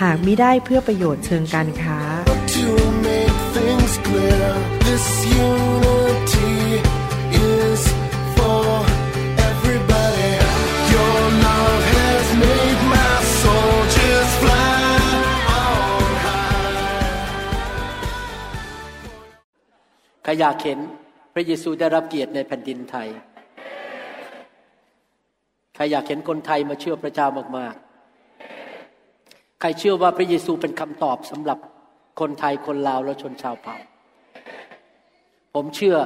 หากมิได้เพื่อประโยชน์เชิงการค้า to make things clear. This unity is for everybody. Your love has made my soul just fly on high. ใครอยากเห็นพระเยซูได้รับเกียรติในแผ่นดินไทย ใครอยากเห็นคนไทยมาเชื่อพระเจ้ามากๆ ใครเชื่อว่าพระเยซูเป็นคำตอบสำหรับคนไทยคนลาวและชนชาวเผ่า ผมเชื่อ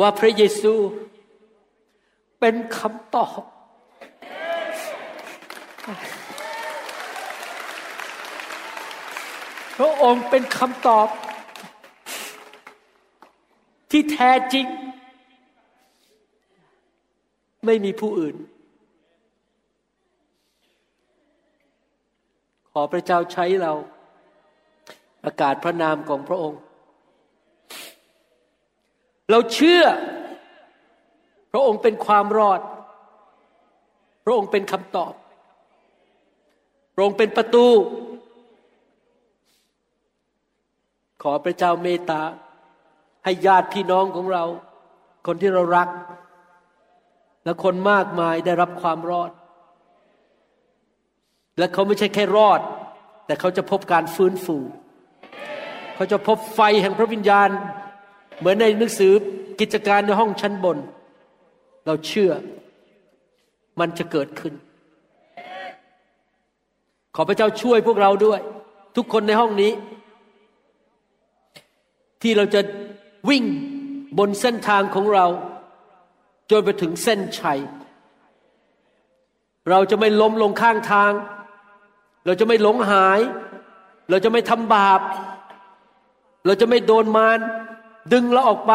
ว่าพระเยซูเป็นคำตอบ พระองค์เป็นคำตอบ ที่แท้จริง ไม่มีผู้อื่น อพระเจ้าใช้เรา ประกาศพระนามของพระองค์ เราเชื่อ พระองค์เป็นความรอด พระองค์เป็นคำตอบ พระองค์เป็นประตู ขอพระเจ้าเมตตา ให้ญาติพี่น้องของเรา คนที่เรารัก และคนมากมายได้รับความรอด และเขาไม่ใช่แค่รอด แต่เขาจะพบการฟื้นฟู เขาจะพบไฟแห่งพระวิญญาณ เหมือนในหนังสือกิจการในห้องชั้นบน เราเชื่อมันจะเกิดขึ้น ขอพระเจ้าช่วยพวกเราด้วย ทุกคนในห้องนี้ ที่เราจะวิ่งบนเส้นทางของเรา จนไปถึงเส้นชัย เราจะไม่ล้มลงข้างทาง เราจะไม่หลงหาย เราจะไม่ทำบาป เราจะไม่โดนมารดึงเราออกไป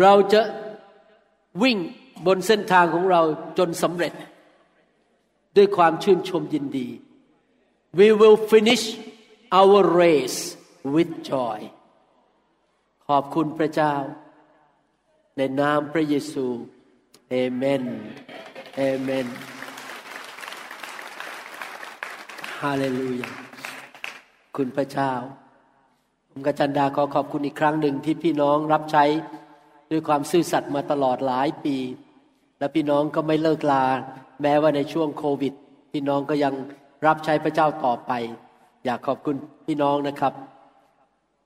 เราจะวิ่งบนเส้นทางของเราจนสำเร็จ ด้วยความชื่นชมยินดี we will finish our race with joy ขอบคุณพระเจ้า ในนามพระเยซูเอเมนเอเมน ฮาเลลูยาคุณพระเจ้า ผมกจันดาขอขอบคุณอีกครั้งหนึ่งที่พี่น้องรับใช้ด้วยความซื่อสัตย์มาตลอดหลายปี และพี่น้องก็ไม่เลิกลา แม้ว่าในช่วงโควิด พี่น้องก็ยังรับใช้พระเจ้าต่อไป อยากขอบคุณพี่น้องนะครับ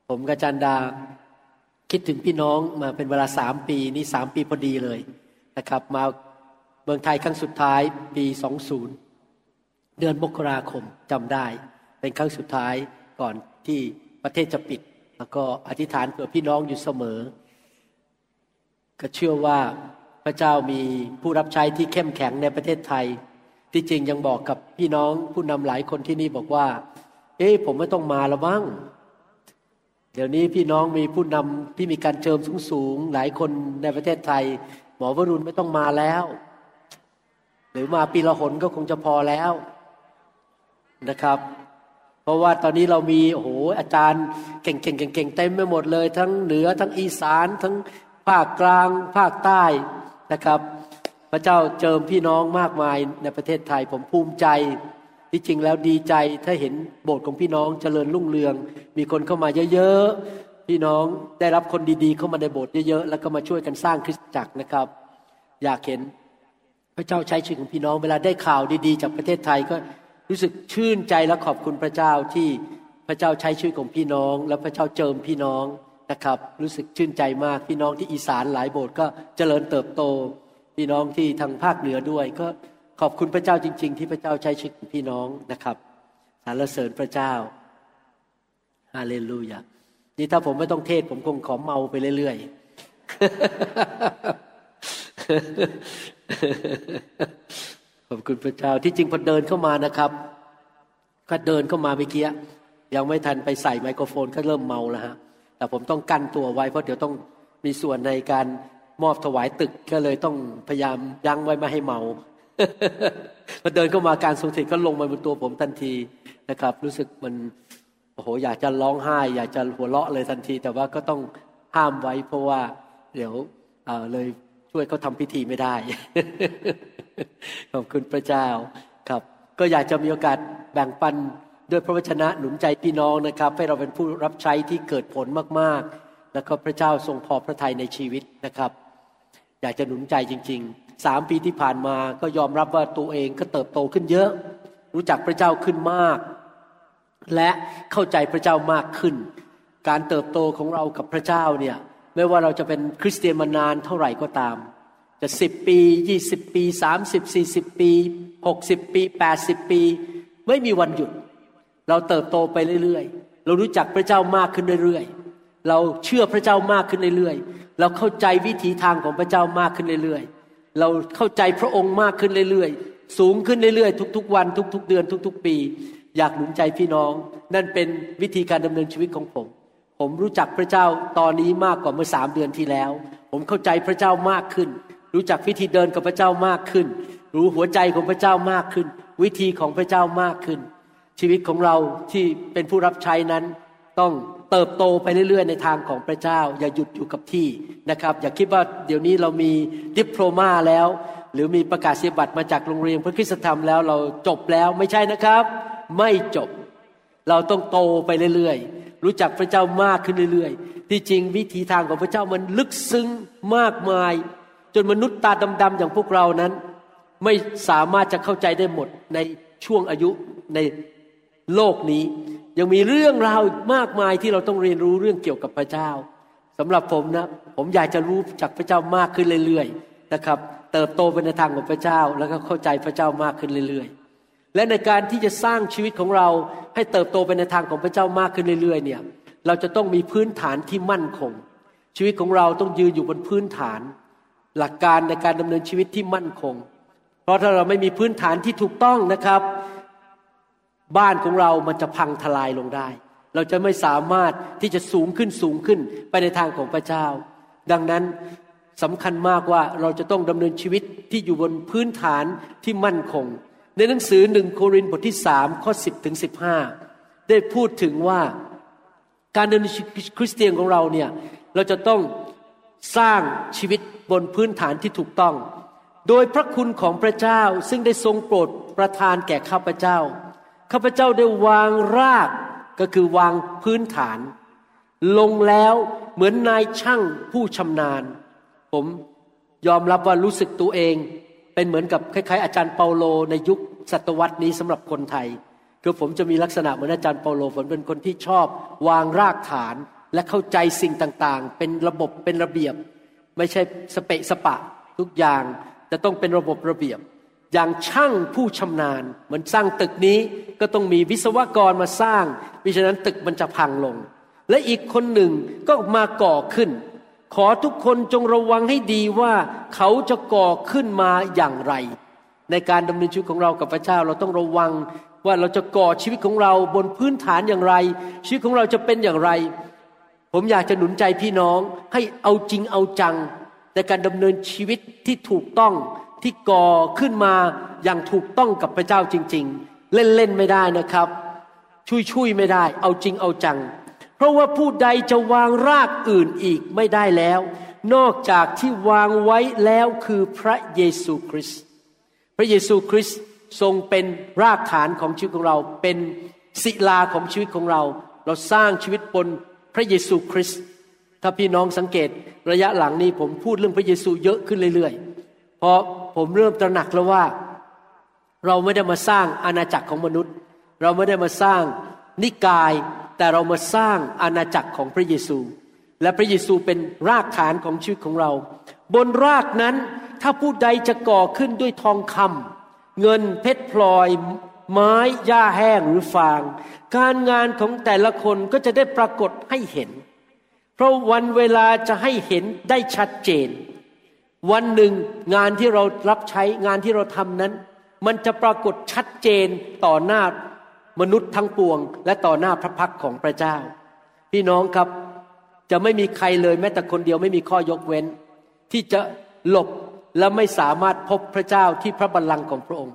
ผมกจันดาคิดถึงพี่น้องมาเป็นเวลาสามปีนี่สามปีพอดีเลยนะครับ มาเมืองไทยครั้งสุดท้ายปีสองศูนย์ เดือนมกราคมจำได้ เป็นครั้งสุดท้ายก่อนที่ประเทศจะปิด แล้วก็อธิษฐานเผื่อพี่น้องอยู่เสมอ ก็เชื่อว่าพระเจ้ามีผู้รับใช้ที่เข้มแข็งในประเทศไทย ที่จริงยังบอกกับพี่น้องผู้นำหลายคนที่นี่บอกว่า เอ๊ะผมไม่ต้องมาแล้วมั้งเดี๋ยวนี้พี่น้องมีผู้นำที่มีการเจิมสูงๆหลายคนในประเทศไทย หมอวรุณไม่ต้องมาแล้ว หรือมาปีละหนก็คงจะพอแล้ว นะครับ เพราะว่าตอนนี้เรามีโอ้โหอาจารย์เก่งๆเก่งๆเต็มไปหมดเลย ทั้งเหนือทั้งอีสานทั้งภาคกลาง ภาคใต้นะครับ พระเจ้าเจิมพี่น้องมากมายในประเทศไทยผมภูมิใจที่จริงแล้วดีใจถ้าเห็นโบสถ์ของพี่น้องเจริญรุ่งเรือง มีคนเข้ามาเยอะๆพี่น้องได้รับคนดีๆ เข้ามาในโบสถ์เยอะๆแล้วก็มาช่วยกันสร้างคริสตจักรนะครับ อยากเห็นพระเจ้าใช้ชีวิตของพี่น้องเวลาได้ข่าวดีๆ จากประเทศไทยก็ รู้สึกชื่นใจและขอบคุณพระเจ้าที่พระเจ้าใช้ชีวิตของพี่น้อง และพระเจ้าเจิมพี่น้องนะครับ รู้สึกชื่นใจมากพี่น้องที่อีสานหลายโบสถ์ก็เจริญเติบโต พี่น้องที่ทางภาคเหนือด้วย ก็ขอบคุณพระเจ้าจริง ๆ ที่พระเจ้าใช้ชีวิตของพี่น้องนะครับสรรเสริญพระเจ้าฮาเลลูยานี่ถ้าผมไม่ต้องเทศผมคงขอเมาไปเรื่อยๆ ขอบคุณพระเจ้าที่จริงพอเดินเข้ามานะครับก็เดินเข้ามาเมื่อกี้ยังไม่ทันไปใส่ไมโครโฟนก็เริ่มเมาแล้วฮะแต่ผมต้องกั้นตัวไว้เพราะเดี๋ยวต้องมีส่วนในการมอบถวายตึกก็เลยต้องพยายามยั้งไว้ไม่ให้เมาพอเดินเข้ามาการทรงสถิตก็ลงมาบนตัวผมทันทีนะครับ รู้สึกมันโอ้โหอยากจะร้องไห้ อยากจะหัวเราะเลยทันที แต่ว่าก็ต้องห้ามไว้เพราะว่า เดี๋ยวเลยช่วยเขาทำพิธีไม่ได้ ขอบคุณพระเจ้าครับ ก็อยากจะมีโอกาสแบ่งปันด้วยพระวจนะหนุนใจพี่น้องนะครับ ให้เราเป็นผู้รับใช้ที่เกิดผลมากๆ แล้วก็พระเจ้าทรงพอพระทัยในชีวิตนะครับ อยากจะหนุนใจจริงๆสามปีที่ผ่านมาก็ยอมรับว่าตัวเองก็เติบโตขึ้นเยอะ รู้จักพระเจ้าขึ้นมาก และเข้าใจพระเจ้ามากขึ้น การเติบโตของเรากับพระเจ้าเนี่ยไม่ว่าเราจะเป็นคริสเตียนมานานเท่าไหร่ก็ตาม จะสิบปียี่สิบปีสามสิบสี่สิบปีหกสิบปีแปดสิบปี ไม่มีวันหยุด เราเติบโตไปเรื่อยๆ เรารู้จักพระเจ้ามากขึ้นเรื่อยๆ เราเชื่อพระเจ้ามากขึ้นเรื่อยๆ เราเข้าใจวิถีทางของพระเจ้ามากขึ้นเรื่อยๆ เราเข้าใจพระองค์มากขึ้นเรื่อยๆ สูงขึ้นเรื่อยๆ ทุกๆ วันทุก ๆ เดือนทุก ๆ ปี อยากหนุนใจพี่น้อง นั่นเป็นวิธีการดำเนินชีวิตของผม ผมรู้จักพระเจ้าตอนนี้มากกว่าเมื่อสามเดือนที่แล้ว ผมเข้าใจพระเจ้ามากขึ้น รู้จักวิธีเดินกับพระเจ้ามากขึ้น รู้หัวใจของพระเจ้ามากขึ้น วิธีของพระเจ้ามากขึ้น ชีวิตของเราที่เป็นผู้รับใช้นั้น ต้องเติบโตไปเรื่อยๆ ในทางของพระเจ้า อย่าหยุดอยู่กับที่นะครับ อย่าคิดว่าเดี๋ยวนี้เรามีดิปโลมาแล้ว หรือมีประกาศเสียบัตรมาจากโรงเรียนพระคุณธรรมแล้วเราจบแล้วไม่ใช่นะครับ ไม่จบ เราต้องโตไปเรื่อยๆ รู้จักพระเจ้ามากขึ้นเรื่อยๆ ที่จริงวิธีทางของพระเจ้ามันลึกซึ้งมากมาย จนมนุษย์ตาดำๆอย่างพวกเรานั้น ไม่สามารถจะเข้าใจได้หมดในช่วงอายุในโลกนี้ ยังมีเรื่องราวมากมายที่เราต้องเรียนรู้เรื่องเกี่ยวกับพระเจ้าสำหรับผมนะ ผมอยากจะรู้จากพระเจ้ามากขึ้นเรื่อยๆนะครับ เติบโตไปในทางของพระเจ้าแล้วก็เข้าใจพระเจ้ามากขึ้นเรื่อยๆ และในการที่จะสร้างชีวิตของเราให้เติบโตไปในทางของพระเจ้ามากขึ้นเรื่อยๆ เนี่ย เราจะต้องมีพื้นฐานที่มั่นคง ชีวิตของเราต้องยืนอยู่บนพื้นฐาน หลักการในการดำเนินชีวิตที่มั่นคง เพราะถ้าเราไม่มีพื้นฐานที่ถูกต้องนะครับ บ้านของเรามันจะพังทลายลงได้ เราจะไม่สามารถที่จะสูงขึ้นสูงขึ้นไปในทางของพระเจ้า ดังนั้นสำคัญมากว่าเราจะต้องดำเนินชีวิตที่อยู่บนพื้นฐานที่มั่นคง ในหนังสือหนึ่งโครินธ์บทที่สามข้อสิบถึงสิบห้าได้พูดถึงว่าการดำเนินคริสเตียนของเราเนี่ยเราจะต้องสร้างชีวิต บนพื้นฐานที่ถูกต้อง โดยพระคุณของพระเจ้าซึ่งได้ทรงโปรดประทานแก่ข้าพเจ้า ข้าพเจ้าได้วางรากก็คือวางพื้นฐาน ลงแล้วเหมือนนายช่างผู้ชำนาญ ผมยอมรับว่ารู้สึกตัวเอง เป็นเหมือนกับคล้ายๆ อาจารย์เปาโลในยุคศตวรรษนี้สำหรับคนไทย คือผมจะมีลักษณะเหมือนอาจารย์เปาโลผมเป็นคนที่ชอบ วางรากฐานและเข้าใจสิ่งต่างๆ เป็นระบบเป็นระเบียบ ไม่ใช่สเปะสปะ ทุกอย่างจะต้องเป็นระบบระเบียบ อย่างช่างผู้ชำนาญเหมือนสร้างตึกนี้ก็ต้องมีวิศวกรมาสร้างมิฉะนั้นตึกมันจะพังลง และอีกคนหนึ่งก็มาก่อขึ้น ขอทุกคนจงระวังให้ดีว่าเขาจะก่อขึ้นมาอย่างไร ในการดำเนินชีวิตของเรากับพระเจ้าเราต้องระวังว่าเราจะก่อชีวิตของเราบนพื้นฐานอย่างไร ชีวิตของเราจะเป็นอย่างไร ผมอยากจะหนุนใจพี่น้องให้เอาจริงเอาจัง ในการดำเนินชีวิตที่ถูกต้องที่ก่อขึ้นมาอย่างถูกต้องกับพระเจ้าจริง ๆ เล่นๆไม่ได้นะครับ ช่วยๆไม่ได้ เอาจริงเอาจัง เพราะว่าผู้ใดจะวางรากอื่นอีกไม่ได้แล้ว นอกจากที่วางไว้แล้วคือพระเยซูคริสต์พระเยซูคริสต์ทรงเป็นรากฐานของชีวิตของเรา เป็นศิลาของชีวิตของเรา เราสร้างชีวิตบนพระเยซูคริสต์ ถ้าพี่น้องสังเกตระยะหลังนี้ผมพูดเรื่องพระเยซูเยอะขึ้นเรื่อยๆ เพราะผมเริ่มตระหนักแล้วว่า เราไม่ได้มาสร้างอาณาจักรของมนุษย์ เราไม่ได้มาสร้างนิกาย แต่เรามาสร้างอาณาจักรของพระเยซู และพระเยซูเป็นรากฐานของชีวิตของเรา บนรากนั้นถ้าผู้ใดจะก่อขึ้นด้วยทองคำเงินเพชรพลอยไม้หญ้าแห้งหรือฟาง การงานของแต่ละคนก็จะได้ปรากฏให้เห็น เพราะวันเวลาจะให้เห็นได้ชัดเจน วันหนึ่งงานที่เรารับใช้งานที่เราทำนั้น มันจะปรากฏชัดเจนต่อหน้ามนุษย์ทั้งปวง และต่อหน้าพระพักของพระเจ้า พี่น้องครับจะไม่มีใครเลยแม้แต่คนเดียวไม่มีข้อยกเว้น ที่จะหลบและไม่สามารถพบพระเจ้าที่พระบัลลังก์ของพระองค์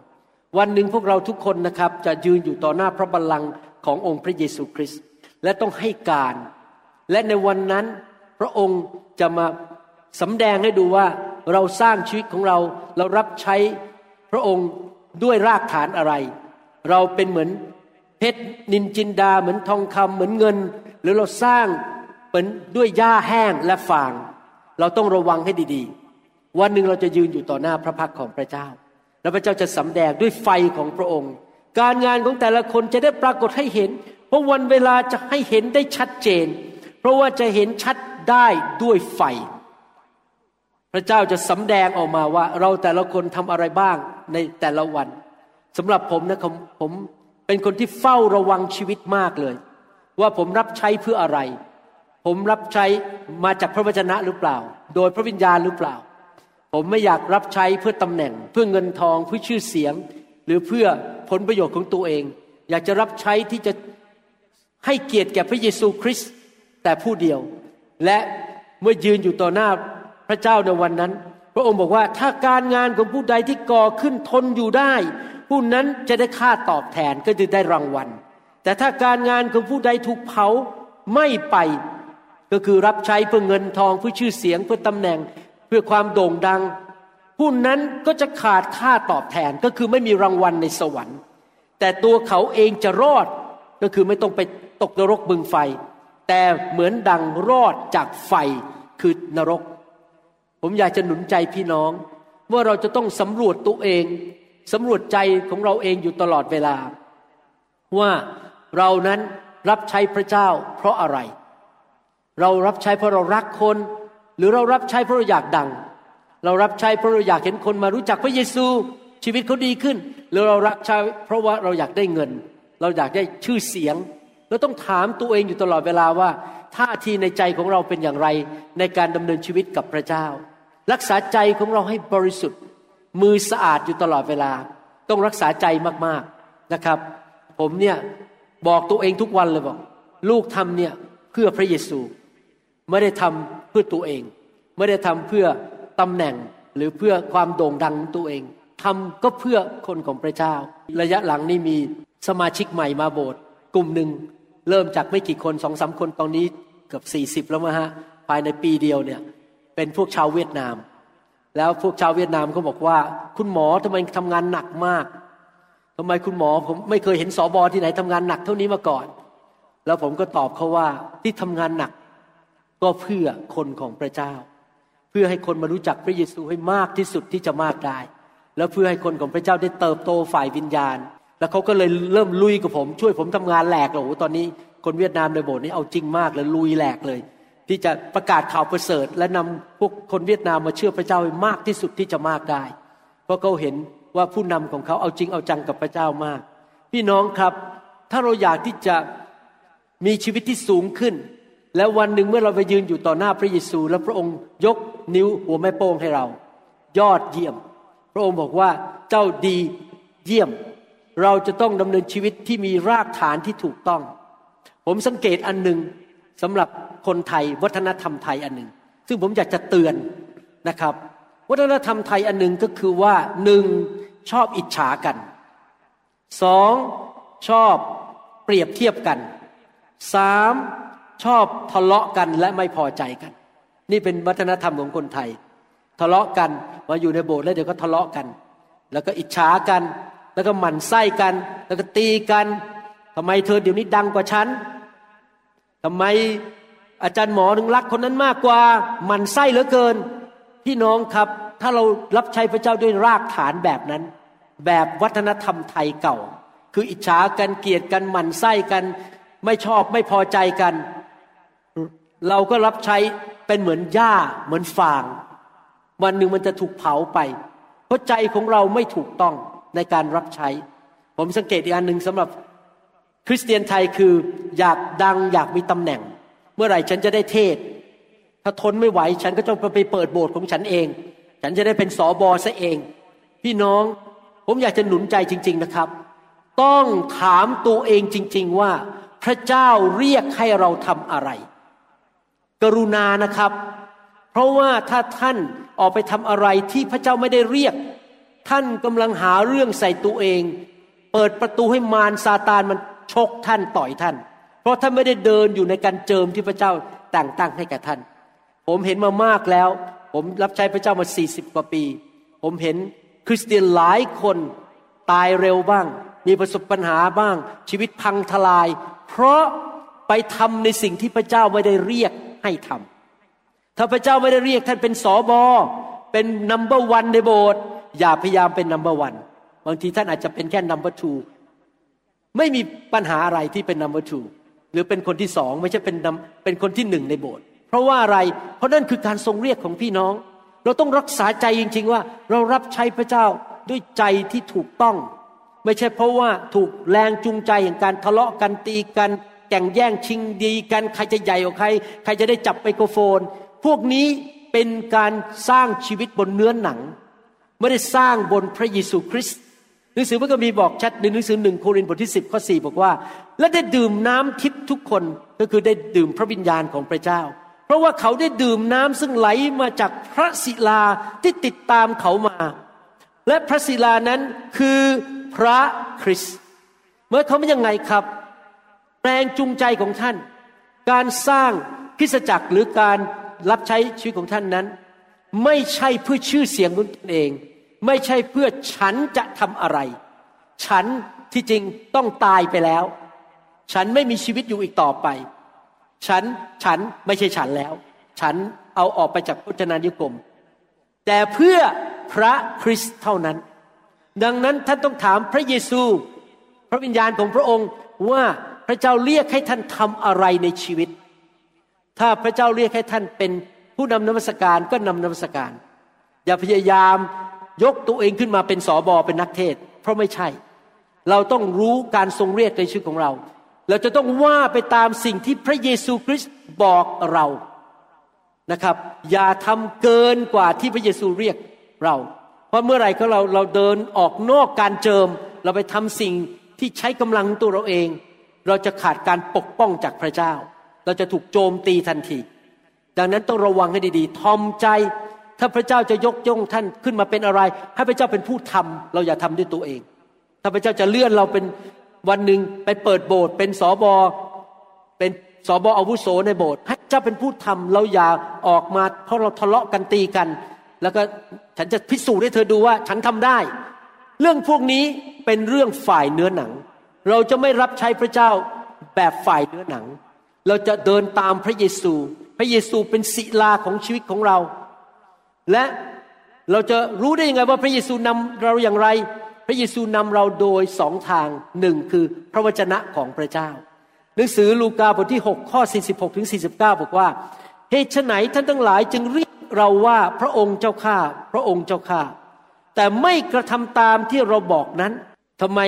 วันหนึ่งพวกเราทุกคนนะครับ จะยืนอยู่ต่อหน้าพระบัลลังก์ขององค์พระเยซูคริสต์และต้องให้การ และในวันนั้นพระองค์จะมาสำแดงให้ดูว่าเราสร้างชีวิตของเราเรารับใช้พระองค์ด้วยรากฐานอะไร เราเป็นเหมือนเพชรนินจินดาเหมือนทองคำเหมือนเงิน หรือเราสร้างเป็นด้วยหญ้าแห้งและฟาง เราต้องระวังให้ดีๆ วันหนึ่งเราจะยืนอยู่ต่อหน้าพระพักของพระเจ้า แล้วพระเจ้าจะสำแดงด้วยไฟของพระองค์ การงานของแต่ละคนจะได้ปรากฏให้เห็น เพราะวันเวลาจะให้เห็นได้ชัดเจนเราะว่าจะเห็นชัดได้ด้วยไฟ พระเจ้าจะสำแดงออกมาว่าเราแต่ละคนทำอะไรบ้างในแต่ละวันสำหรับผมนะครับผมเป็นคนที่เฝ้าระวังชีวิตมากเลย ว่าผมรับใช้เพื่ออะไร ผมรับใช้มาจากพระวจนะหรือเปล่า โดยพระวิญญาณหรือเปล่า ผมไม่อยากรับใช้เพื่อตำแหน่ง เพื่อเงินทองเพื่อชื่อเสียง หรือเพื่อผลประโยชน์ของตัวเอง อยากจะรับใช้ที่จะให้เกียรติแก่พระเยซูคริสต์ แต่ผู้เดียว และเมื่อยืนอยู่ต่อหน้าพระเจ้าในวันนั้น พระองค์บอกว่าถ้าการงานของผู้ใดที่ก่อขึ้นทนอยู่ได้ ผู้นั้นจะได้ค่าตอบแทนก็จะได้รางวัล แต่ถ้าการงานของผู้ใดถูกเผาไม่ไปก็คือรับใช้เพื่อเงินทองเพื่อชื่อเสียงเพื่อตำแหน่งเพื่อความโด่งดัง ผู้นั้นก็จะขาดค่าตอบแทนก็คือไม่มีรางวัลในสวรรค์ แต่ตัวเขาเองจะรอดก็คือไม่ต้องไปตกนรกบึงไฟ แต่เหมือนดังรอดจากไฟคือนรก ผมอยากจะหนุนใจพี่น้อง ว่าเราจะต้องสำรวจตัวเองสำรวจใจของเราเองอยู่ตลอดเวลา ว่าเรานั้นรับใช้พระเจ้าเพราะอะไร เรารับใช้เพราะเรารักคน หรือเรารับใช้เพราะเราอยากดัง เรารับใช้เพราะเราอยากเห็นคนมารู้จักพระเยซูชีวิตเขาดีขึ้น หรือเรารับใช้เพราะว่าเราอยากได้เงิน เราอยากได้ชื่อเสียง เราต้องถามตัวเองอยู่ตลอดเวลาว่าท่าทีในใจของเราเป็นอย่างไรในการดำเนินชีวิตกับพระเจ้า รักษาใจของเราให้บริสุทธิ์ มือสะอาดอยู่ตลอดเวลา ต้องรักษาใจมากๆนะครับ ผมเนี่ยบอกตัวเองทุกวันเลยบอก ลูกทำเนี่ยเพื่อพระเยซู ไม่ได้ทำเพื่อตัวเอง ไม่ได้ทำเพื่อตำแหน่งหรือเพื่อความโด่งดังของตัวเองทำก็เพื่อคนของพระเจ้า ระยะหลังนี่มีสมาชิกใหม่มาโบสถ์กลุ่มหนึ่ง เริ่มจากไม่กี่คนสองสาคนตอนนี้เกือบสี่สิบแล้วมะฮะภายในปีเดียวเนี่ย เป็นพวกชาวเวียดนาม แล้วพวกชาวเวียดนามเขาบอกว่า คุณหมอทำไมทำงานหนักมากทำไมคุณหมอผมไม่เคยเห็นสอบอที่ไหนทำงานหนักเท่านี้มาก่อน แล้วผมก็ตอบเขาว่าที่ทำงานหนัก ก็เพื่อคนของพระเจ้า เพื่อให้คนมารู้จักพระเยซูให้มากที่สุดที่จะมากได้ แล้วเพื่อให้คนของพระเจ้าได้เติบโตฝ่ายวิญญาณ แล้วเขาก็เลยเริ่มลุยกับผม ช่วยผมทำงานแหลกเลยโอ้โหตอนนี้คนเวียดนามในโบสถ์นี้เอาจริงมากเลยลุยแหลกเลย ที่จะประกาศข่าวประเสริฐ และนำพวกคนเวียดนามมาเชื่อพระเจ้าให้มากที่สุดที่จะมากได้ เพราะเขาเห็นว่าผู้นำของเขาเอาจริงเอาจังกับพระเจ้ามาก พี่น้องครับ ถ้าเราอยากที่จะมีชีวิตที่สูงขึ้น แล้ววันหนึ่งเมื่อเราไปยืนอยู่ต่อหน้าพระเยซู แล้วพระองค์ยกนิ้วหัวแม่โป้งให้เรา ยอดเยี่ยม พระองค์บอกว่าเจ้าดีเยี่ยม เราจะต้องดำเนินชีวิตที่มีรากฐานที่ถูกต้อง ผมสังเกตอันหนึ่งสำหรับคนไทยวัฒนธรรมไทยอันหนึ่ง ซึ่งผมอยากจะเตือนนะครับ วัฒนธรรมไทยอันหนึ่งก็คือว่าหนึ่งชอบอิจฉากันสองชอบเปรียบเทียบกันสามชอบทะเลาะกันและไม่พอใจกัน นี่เป็นวัฒนธรรมของคนไทย ทะเลาะกันมาอยู่ในโบสถ์แล้วเดี๋ยวก็ทะเลาะกัน แล้วก็อิจฉากัน แล้วก็หมั่นไส้กัน แล้วก็ตีกันทำไมเธอเดี๋ยวนี้ดังกว่าฉันทำไมอาจารย์หมอถึงรักคนนั้นมากกว่าหมั่นไส้เหลือเกิน พี่น้องครับถ้าเรารับใช้พระเจ้าด้วยรากฐานแบบนั้น แบบวัฒนธรรมไทยเก่า คืออิจฉากันเกลียดกันหมั่นไส้กัน ไม่ชอบไม่พอใจกัน เราก็รับใช้เป็นเหมือนหญ้าเหมือนฟาง วันหนึ่งมันจะถูกเผาไป เพราะใจของเราไม่ถูกต้อง ในการรับใช้ ผมสังเกตอีกอันหนึ่งสำหรับคริสเตียนไทยคืออยากดังอยากมีตำแหน่ง เมื่อไหร่ฉันจะได้เทศ ถ้าทนไม่ไหวฉันก็ต้องไปเปิดโบสถ์ของฉันเอง ฉันจะได้เป็นสอบอซะเอง พี่น้องผมอยากจะหนุนใจจริง ๆนะครับ ต้องถามตัวเองจริง ๆว่าพระเจ้าเรียกให้เราทำอะไร กรุณานะครับ เพราะว่าถ้าท่านออกไปทำอะไรที่พระเจ้าไม่ได้เรียก ท่านกำลังหาเรื่องใส่ตัวเอง เปิดประตูให้มารซาตานมันชกท่านต่อยท่าน เพราะท่านไม่ได้เดินอยู่ในการเจิมที่พระเจ้าแต่งตั้งให้กับท่าน ผมเห็นมามากแล้ว ผมรับใช้พระเจ้ามาสี่สิบกว่าปี ผมเห็นคริสเตียนหลายคนตายเร็วบ้าง มีประสบปัญหาบ้าง ชีวิตพังทลาย เพราะไปทำในสิ่งที่พระเจ้าไม่ได้เรียกให้ทำถ้าพระเจ้าไม่ได้เรียกท่านเป็นสอบอเป็น number one ในโบสถ์ อย่าพยายามเป็น number one บางทีท่านอาจจะเป็นแค่ number two ไม่มีปัญหาอะไรที่เป็น number twoหรือเป็นคนที่สองไม่ใช่เป็นเป็นคนที่หนึ่งในโบสถ์เพราะว่าอะไร เพราะนั่นคือการทรงเรียกของพี่น้อง เราต้องรักษาใจจริง ๆ ว่า เรารับใช้พระเจ้าด้วยใจที่ถูกต้อง ไม่ใช่เพราะว่าถูกแรงจูงใจอย่างการทะเลาะกันตีกันแข่งแย่งชิงดีกันใครจะใหญ่กว่าใคร ใครจะได้จับไมโครโฟน พวกนี้เป็นการสร้างชีวิตบนเนื้อหนัง ไม่ได้สร้างบนพระเยซูคริสต์หนังสือพระคัมภีร์บอกชัดในหนังสือหนึ่งโครินธ์บทที่สิบข้อสี่บอกว่า และได้ดื่มน้ำทิพย์ทุกคนก็คือได้ดื่มพระวิญญาณของพระเจ้า เพราะว่าเขาได้ดื่มน้ำซึ่งไหลมาจากพระศิลาที่ติดตามเขามา และพระศิลานั้นคือพระคริสต์เมื่อเขาไม่ยังไงครับ แรงจูงใจของท่าน การสร้างคริสตจักรหรือการรับใช้ชีวิตของท่านนั้น ไม่ใช่เพื่อชื่อเสียงของตนเอง ไม่ใช่เพื่อฉันจะทำอะไร ฉันที่จริงต้องตายไปแล้ว ฉันไม่มีชีวิตอยู่อีกต่อไป ฉันฉันไม่ใช่ฉันแล้ว ฉันเอาออกไปจากพจนานุกรม แต่เพื่อพระคริสต์เท่านั้น ดังนั้นท่านต้องถามพระเยซู พระวิญญาณของพระองค์ว่าพระเจ้าเรียกให้ท่านทำอะไรในชีวิต ถ้าพระเจ้าเรียกให้ท่านเป็น ผู้นำนมัสการก็นำนมัสการ อย่าพยายามยกตัวเองขึ้นมาเป็นสอบอเป็นนักเทศ เพราะไม่ใช่ เราต้องรู้การทรงเรียกในชีวิตของเรา เราจะต้องว่าไปตามสิ่งที่พระเยซูคริสต์บอกเรานะครับ อย่าทำเกินกว่าที่พระเยซูเรียกเรา เพราะเมื่อไหร่ก็เราเราเดินออกนอกการเจิม เราไปทำสิ่งที่ใช้กำลังตัวเราเอง เราจะขาดการปกป้องจากพระเจ้า เราจะถูกโจมตีทันที ดังนั้นต้องระวังให้ดีๆ ทอมใจ ถ้าพระเจ้าจะยกย่องท่านขึ้นมาเป็นอะไร ให้พระเจ้าเป็นผู้ทำเราอย่าทำด้วยตัวเอง ถ้าพระเจ้าจะเลื่อนเราเป็นวันหนึ่งไปเปิดโบสถ์เป็นสอบอเป็นสอบออาวุโสในโบสถ์ให้เจ้าเป็นผู้ทำเราอย่าออกมา เพราะเราทะเลาะกันตีกัน แล้วก็ฉันจะพิสูจน์ให้เธอดูว่าฉันทำได้ เรื่องพวกนี้เป็นเรื่องฝ่ายเนื้อหนัง เราจะไม่รับใช้พระเจ้าแบบฝ่ายเนื้อหนัง เราจะเดินตามพระเยซู พระเยซูเป็นศิลาของชีวิตของเรา และเราจะรู้ได้ยังไงว่าพระเยซูนำเราอย่างไร พระเยซูนำเราโดยสองทางหนึ่งคือพระวจนะของพระเจ้า หนังสือลูกาบทที่ 6 ข้อ 46ถึง49 บอกว่าเหตุไหนท่านทั้งหลายจึงเรียกเราว่าพระองค์เจ้าข้าพระองค์เจ้าข้าแต่ไม่กระทำตามที่เราบอกนั้นทำไม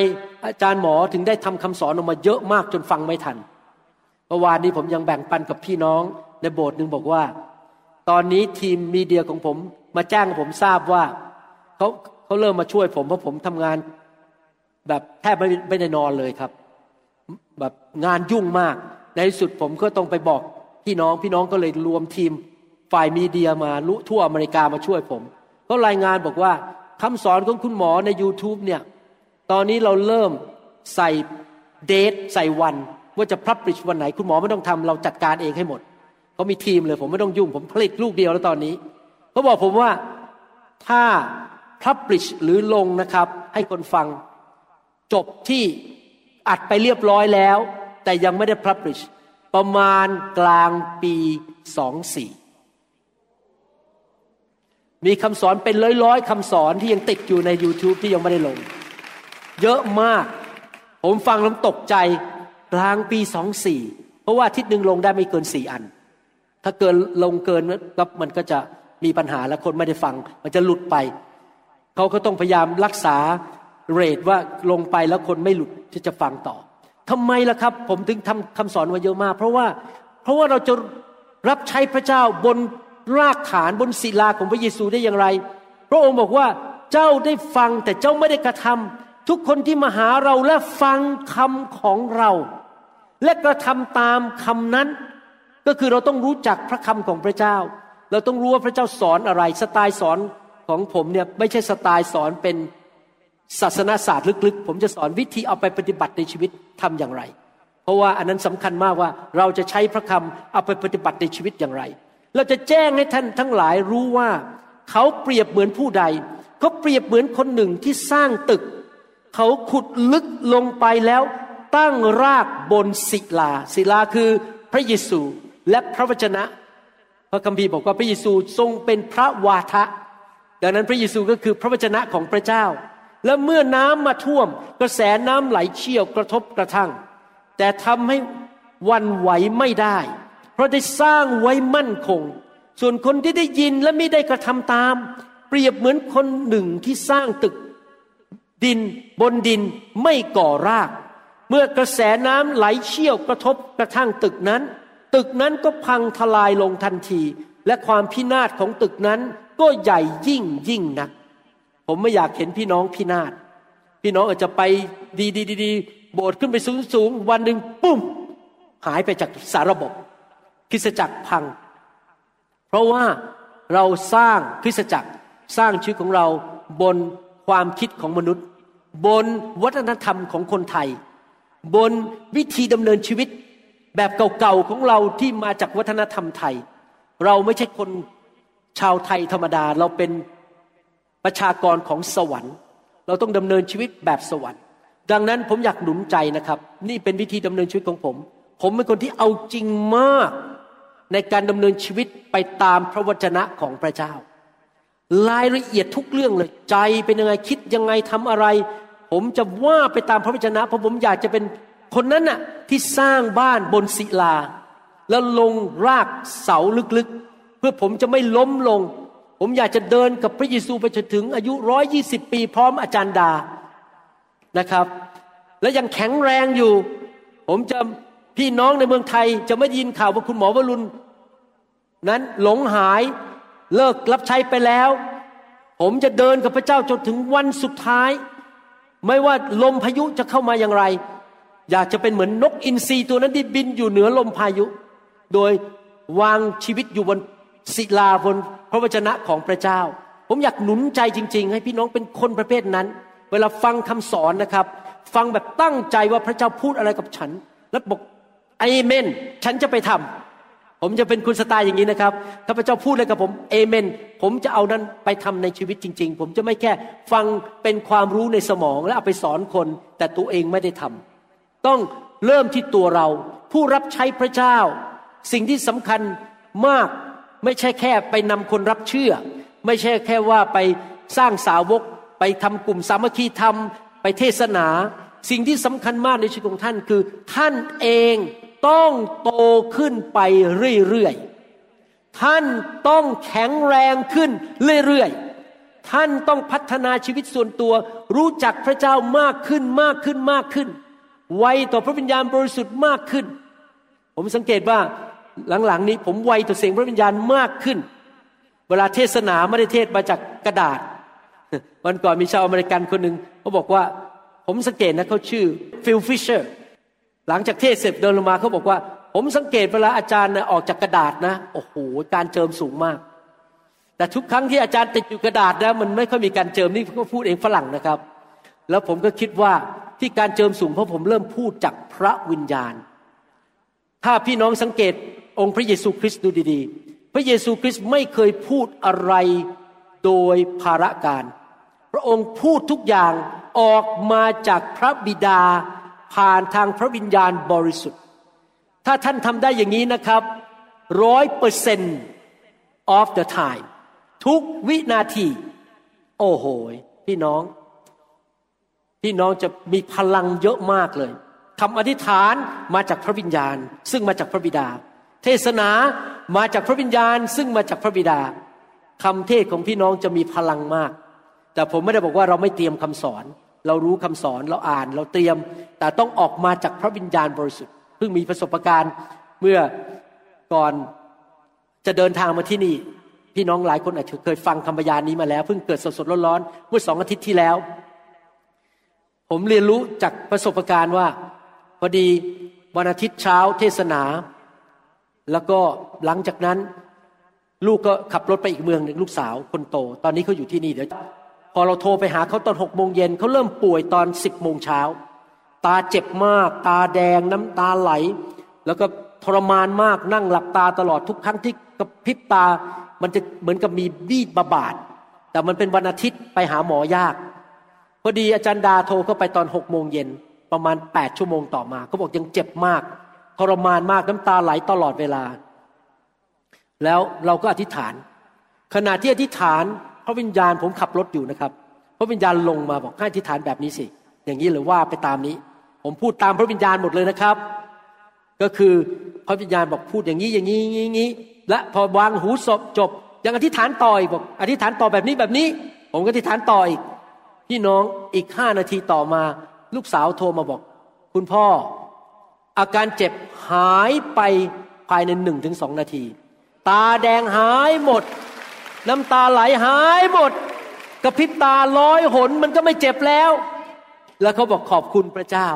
อาจารย์หมอถึงได้ทำคำสอนออกมาเยอะมากจนฟังไม่ทันเมื่อวานนี้ผมยังแบ่งปันกับพี่น้อง ในโบสถ์หนึ่งบอกว่า ตอนนี้ทีมมีเดียของผมมาแจ้งผมทราบว่าเขาเขาเริ่มมาช่วยผมเพราะผมทำงาน แบบแทบไม่ไม่ได้นอนเลยครับ แบบงานยุ่งมาก ในสุดผมก็ต้องไปบอกพี่น้องพี่น้องก็เลยรวมทีมฝ่ายมีเดียมาลุทั่วอเมริกามาช่วยผมเขารายงานบอกว่าคำสอนของคุณหมอใน YouTube เนี่ย ตอนนี้เราเริ่มใส่เดทใส่วันว่าจะพับปริชวันไหน คุณหมอไม่ต้องทำเราจัดการเองให้หมด เขามีทีมเลย ผมไม่ต้องยุ่ง ผมผลิตลูกเดียวแล้วตอนนี้เขาบอกผมว่าถ้าพับลิชหรือลงนะครับ ให้คนฟังจบที่อัดไปเรียบร้อยแล้ว แต่ยังไม่ได้พับลิชประมาณกลางปีสองสี่มีคำสอนเป็นร้อยๆคำสอนที่ยังติดอยู่ใน YouTube ที่ยังไม่ได้ลง เยอะมาก ผมฟังแล้วตกใจกลางปีสองสี่เพราะว่าทิศหนึ่งลงได้ไม่เกินสี่อัน ถ้าเกินลงเกินก็มันก็จะมีปัญหาแล้วคนไม่ได้ฟัง มันจะหลุดไป เขาก็ต้องพยายามรักษาเรทว่าลงไปแล้วคนไม่หลุดที่จะฟังต่อทำไมล่ะครับ ผมถึงทำคำสอนมาเยอะมาก เพราะว่าเพราะว่าเราจะรับใช้พระเจ้าบนรากฐานบนศิลาของพระเยซูได้อย่างไร พระองค์บอกว่าเจ้าได้ฟังแต่เจ้าไม่ได้กระทำทุกคนที่มาหาเราและฟังคำของเรา และกระทำตามคำนั้น ก็คือเราต้องรู้จักพระคำของพระเจ้า เราต้องรู้ว่าพระเจ้าสอนอะไร สไตล์สอนของผมเนี่ยไม่ใช่สไตล์สอนเป็นศาสนาศาสตร์ลึกๆ ผมจะสอนวิธีเอาไปปฏิบัติในชีวิตทำอย่างไร เพราะว่าอันนั้นสำคัญมากว่าเราจะใช้พระคำเอาไปปฏิบัติในชีวิตอย่างไร เราจะแจ้งให้ท่านทั้งหลายรู้ว่าเขาเปรียบเหมือนผู้ใด เขาเปรียบเหมือนคนหนึ่งที่สร้างตึก เขาขุดลึกลงไปแล้วตั้งรากบนศิลา ศิลาคือพระเยซู และพระวจนะ พระคัมภีร์บอกว่าพระเยซูทรงเป็นพระวาทะ ดังนั้นพระเยซูก็คือพระวจนะของพระเจ้า และเมื่อน้ำมาท่วม กระแสน้ำไหลเชี่ยวกระทบกระทั่ง แต่ทำให้วันไหวไม่ได้ เพราะได้สร้างไว้มั่นคง ส่วนคนที่ได้ยินและไม่ได้กระทำตาม เปรียบเหมือนคนหนึ่งที่สร้างตึก ดินบนดินไม่ก่อราก เมื่อกระแสน้ำไหลเชี่ยวกระทบกระทั่งตึกนั้น ตึกนั้นก็พังทลายลงทันที และความพินาศของตึกนั้นก็ใหญ่ยิ่งยิ่งนัก ผมไม่อยากเห็นพี่น้องพินาศพี่น้องอาจจะไปดีดีดีโบสถ์ขึ้นไปสูงสูงวันหนึ่งปุ้ม หายไปจากสาระบบคริสจักรพัง เพราะว่าเราสร้างคริสจักรสร้างชีวิตของเราบนความคิดของมนุษย์ บนวัฒนธรรมของคนไทย บนวิธีดำเนินชีวิต แบบเก่าๆของเราที่มาจากวัฒนธรรมไทย เราไม่ใช่คนชาวไทยธรรมดา เราเป็นประชากรของสวรรค์ เราต้องดำเนินชีวิตแบบสวรรค์ ดังนั้นผมอยากหนุนใจนะครับ นี่เป็นวิธีดำเนินชีวิตของผม ผมเป็นคนที่เอาจริงมากในการดำเนินชีวิตไปตามพระวจนะของพระเจ้า รายละเอียดทุกเรื่องเลยใจเป็นยังไงคิดยังไงทำอะไร ผมจะว่าไปตามพระวจนะเพราะผมอยากจะเป็น คนนั้นน่ะที่สร้างบ้านบนศิลา แล้วลงรากเสาลึกๆ เพื่อผมจะไม่ล้มลง ผมอยากจะเดินกับพระเยซูไปจนถึงอายุร้อยยี่สิบปีพร้อมอาจารย์ดานะครับ และยังแข็งแรงอยู่ ผมจะพี่น้องในเมืองไทยจะไม่ยินข่าวว่าคุณหมอวรุณ นั้นหลงหายเลิกรับใช้ไปแล้ว ผมจะเดินกับพระเจ้าจนถึงวันสุดท้าย ไม่ว่าลมพายุจะเข้ามาอย่างไร อยากจะเป็นเหมือนนกอินทรีตัวนั้นที่บินอยู่เหนือลมพายุ โดยวางชีวิตอยู่บนศิลาบนพระวจนะของพระเจ้า ผมอยากหนุนใจจริง ๆ ให้พี่น้องเป็นคนประเภทนั้น เวลาฟังคำสอนนะครับ ฟังแบบตั้งใจว่าพระเจ้าพูดอะไรกับฉัน แล้วบอกเอเมน ฉันจะไปทำผมจะเป็นคุณสไตล์อย่างนี้นะครับถ้าพระเจ้าพูดอะไรกับผมเอเมน ผมจะเอานั้นไปทำในชีวิตจริง ๆ ผมจะไม่แค่ฟังเป็นความรู้ในสมอง แล้วเอาไปสอนคน แต่ตัวเองไม่ได้ทำ ต้องเริ่มที่ตัวเรา ผู้รับใช้พระเจ้า สิ่งที่สำคัญมากไม่ใช่แค่ไปนำคนรับเชื่อ ไม่ใช่แค่ว่าไปสร้างสาวก ไปทำกลุ่มสามัคคีธรรม ไปเทศนา สิ่งที่สำคัญมากในชีวิตของท่านคือ ท่านเองต้องโตขึ้นไปเรื่อยๆ ท่านต้องแข็งแรงขึ้นเรื่อยๆท่านต้องพัฒนาชีวิตส่วนตัว รู้จักพระเจ้ามากขึ้นมากขึ้นมากขึ้น ไวต่อพระวิญญาณบริสุทธิ์มากขึ้น ผมสังเกตว่าหลังๆ นี้ผมไวต่อเสียงพระวิญญาณมากขึ้น เวลาเทศนาไม่ได้เทศมาจากกระดาษ วันก่อนมีชาวอเมริกันคนหนึ่งเขาบอกว่าผมสังเกตนะเขาชื่อฟิลฟิชเชอร์หลังจากเทศเสร็จเดินลงมาเขาบอกว่า ผมสังเกตเวลาอาจารย์นะออกจากกระดาษนะโอ้โหการเจิมสูงมาก แต่ทุกครั้งที่อาจารย์ติดอยู่กระดาษนะมันไม่ค่อยมีการเจิมนี่เขาพูดเองฝรั่งนะครับ แล้วผมก็คิดว่า ที่การเจิมสูงเพราะผมเริ่มพูดจากพระวิญญาณ ถ้าพี่น้องสังเกตองค์พระเยซูคริสต์ดูดีๆ พระเยซูคริสต์ไม่เคยพูดอะไรโดยภาระการ พระองค์พูดทุกอย่างออกมาจากพระบิดาผ่านทางพระวิญญาณบริสุทธิ์ ถ้าท่านทำได้อย่างนี้นะครับร้อยเปอร์เซนต์ of the time ทุกวินาที โอ้โห พี่น้อง พี่น้องจะมีพลังเยอะมากเลยคำอธิษฐานมาจากพระวิญญาณ ซึ่งมาจากพระบิดา เทศนามาจากพระวิญญาณ ซึ่งมาจากพระบิดาคำเทศของพี่น้องจะมีพลังมาก แต่ผมไม่ได้บอกว่าเราไม่เตรียมคำสอน เรารู้คำสอนเราอ่านเราเตรียม แต่ต้องออกมาจากพระวิญญาณบริสุทธิ์เพิ่งมีประสบการณ์เมื่อก่อนจะเดินทางมาที่นี่ พี่น้องหลายคนอาจจะเคยฟังคำพยานนี้มาแล้วเพิ่งเกิดสดๆร้อนๆเมื่อสองอาทิตย์ที่แล้ว ผมเรียนรู้จากประสบการณ์ว่า พอดีวันอาทิตย์เช้าเทศนา แล้วก็หลังจากนั้นลูกก็ขับรถไปอีกเมืองหนึ่งลูกสาวคนโต ตอนนี้เขาอยู่ที่นี่เดี๋ยวพอเราโทรไปหาเขาตอนหกโมงเย็นเขาเริ่มป่วยตอนสิบโมงเช้าตาเจ็บมาก ตาแดงน้ำตาไหล แล้วก็ทรมานมากนั่งหลับตาตลอดทุกครั้งที่กระพริบตา มันจะเหมือนกับมีบีดบาบาดแต่มันเป็นวันอาทิตย์ไปหาหมอยาก อดีอาจารย์ดาโทรเข้าไปตอนหกโมงเย็นประมาณแปดชั่วโมงต่อมาเขาบอกยังเจ็บมากทรมานมากน้ำตาไหลตลอดเวลา แล้วเราก็อธิษฐาน ขณะที่อธิษฐานพระวิญญาณผมขับรถอยู่นะครับ พระวิญญาณลงมาบอกให้อธิษฐานแบบนี้สิ อย่างนี้หรือว่าไปตามนี้ ผมพูดตามพระวิญญาณหมดเลยนะครับ ก็คือพระวิญญาณบอกพูดอย่างนี้อย่างนี้อย่างนี้และพอวางหูศพจบ ยังอธิษฐานต่ออีกบอกอธิษฐานต่อแบบนี้แบบนี้ ผมก็อธิษฐานต่ออีก พี่น้องอีกห้านาทีต่อมา ลูกสาวโทรมาบอก คุณพ่อ อาการเจ็บหายไปภายในหนึ่งถึงสองนาที ตาแดงหายหมด น้ำตาไหลหายหมด กระพริบตาร้อยหนมันก็ไม่เจ็บแล้ว แล้วเขาบอกขอบคุณพระเจ้า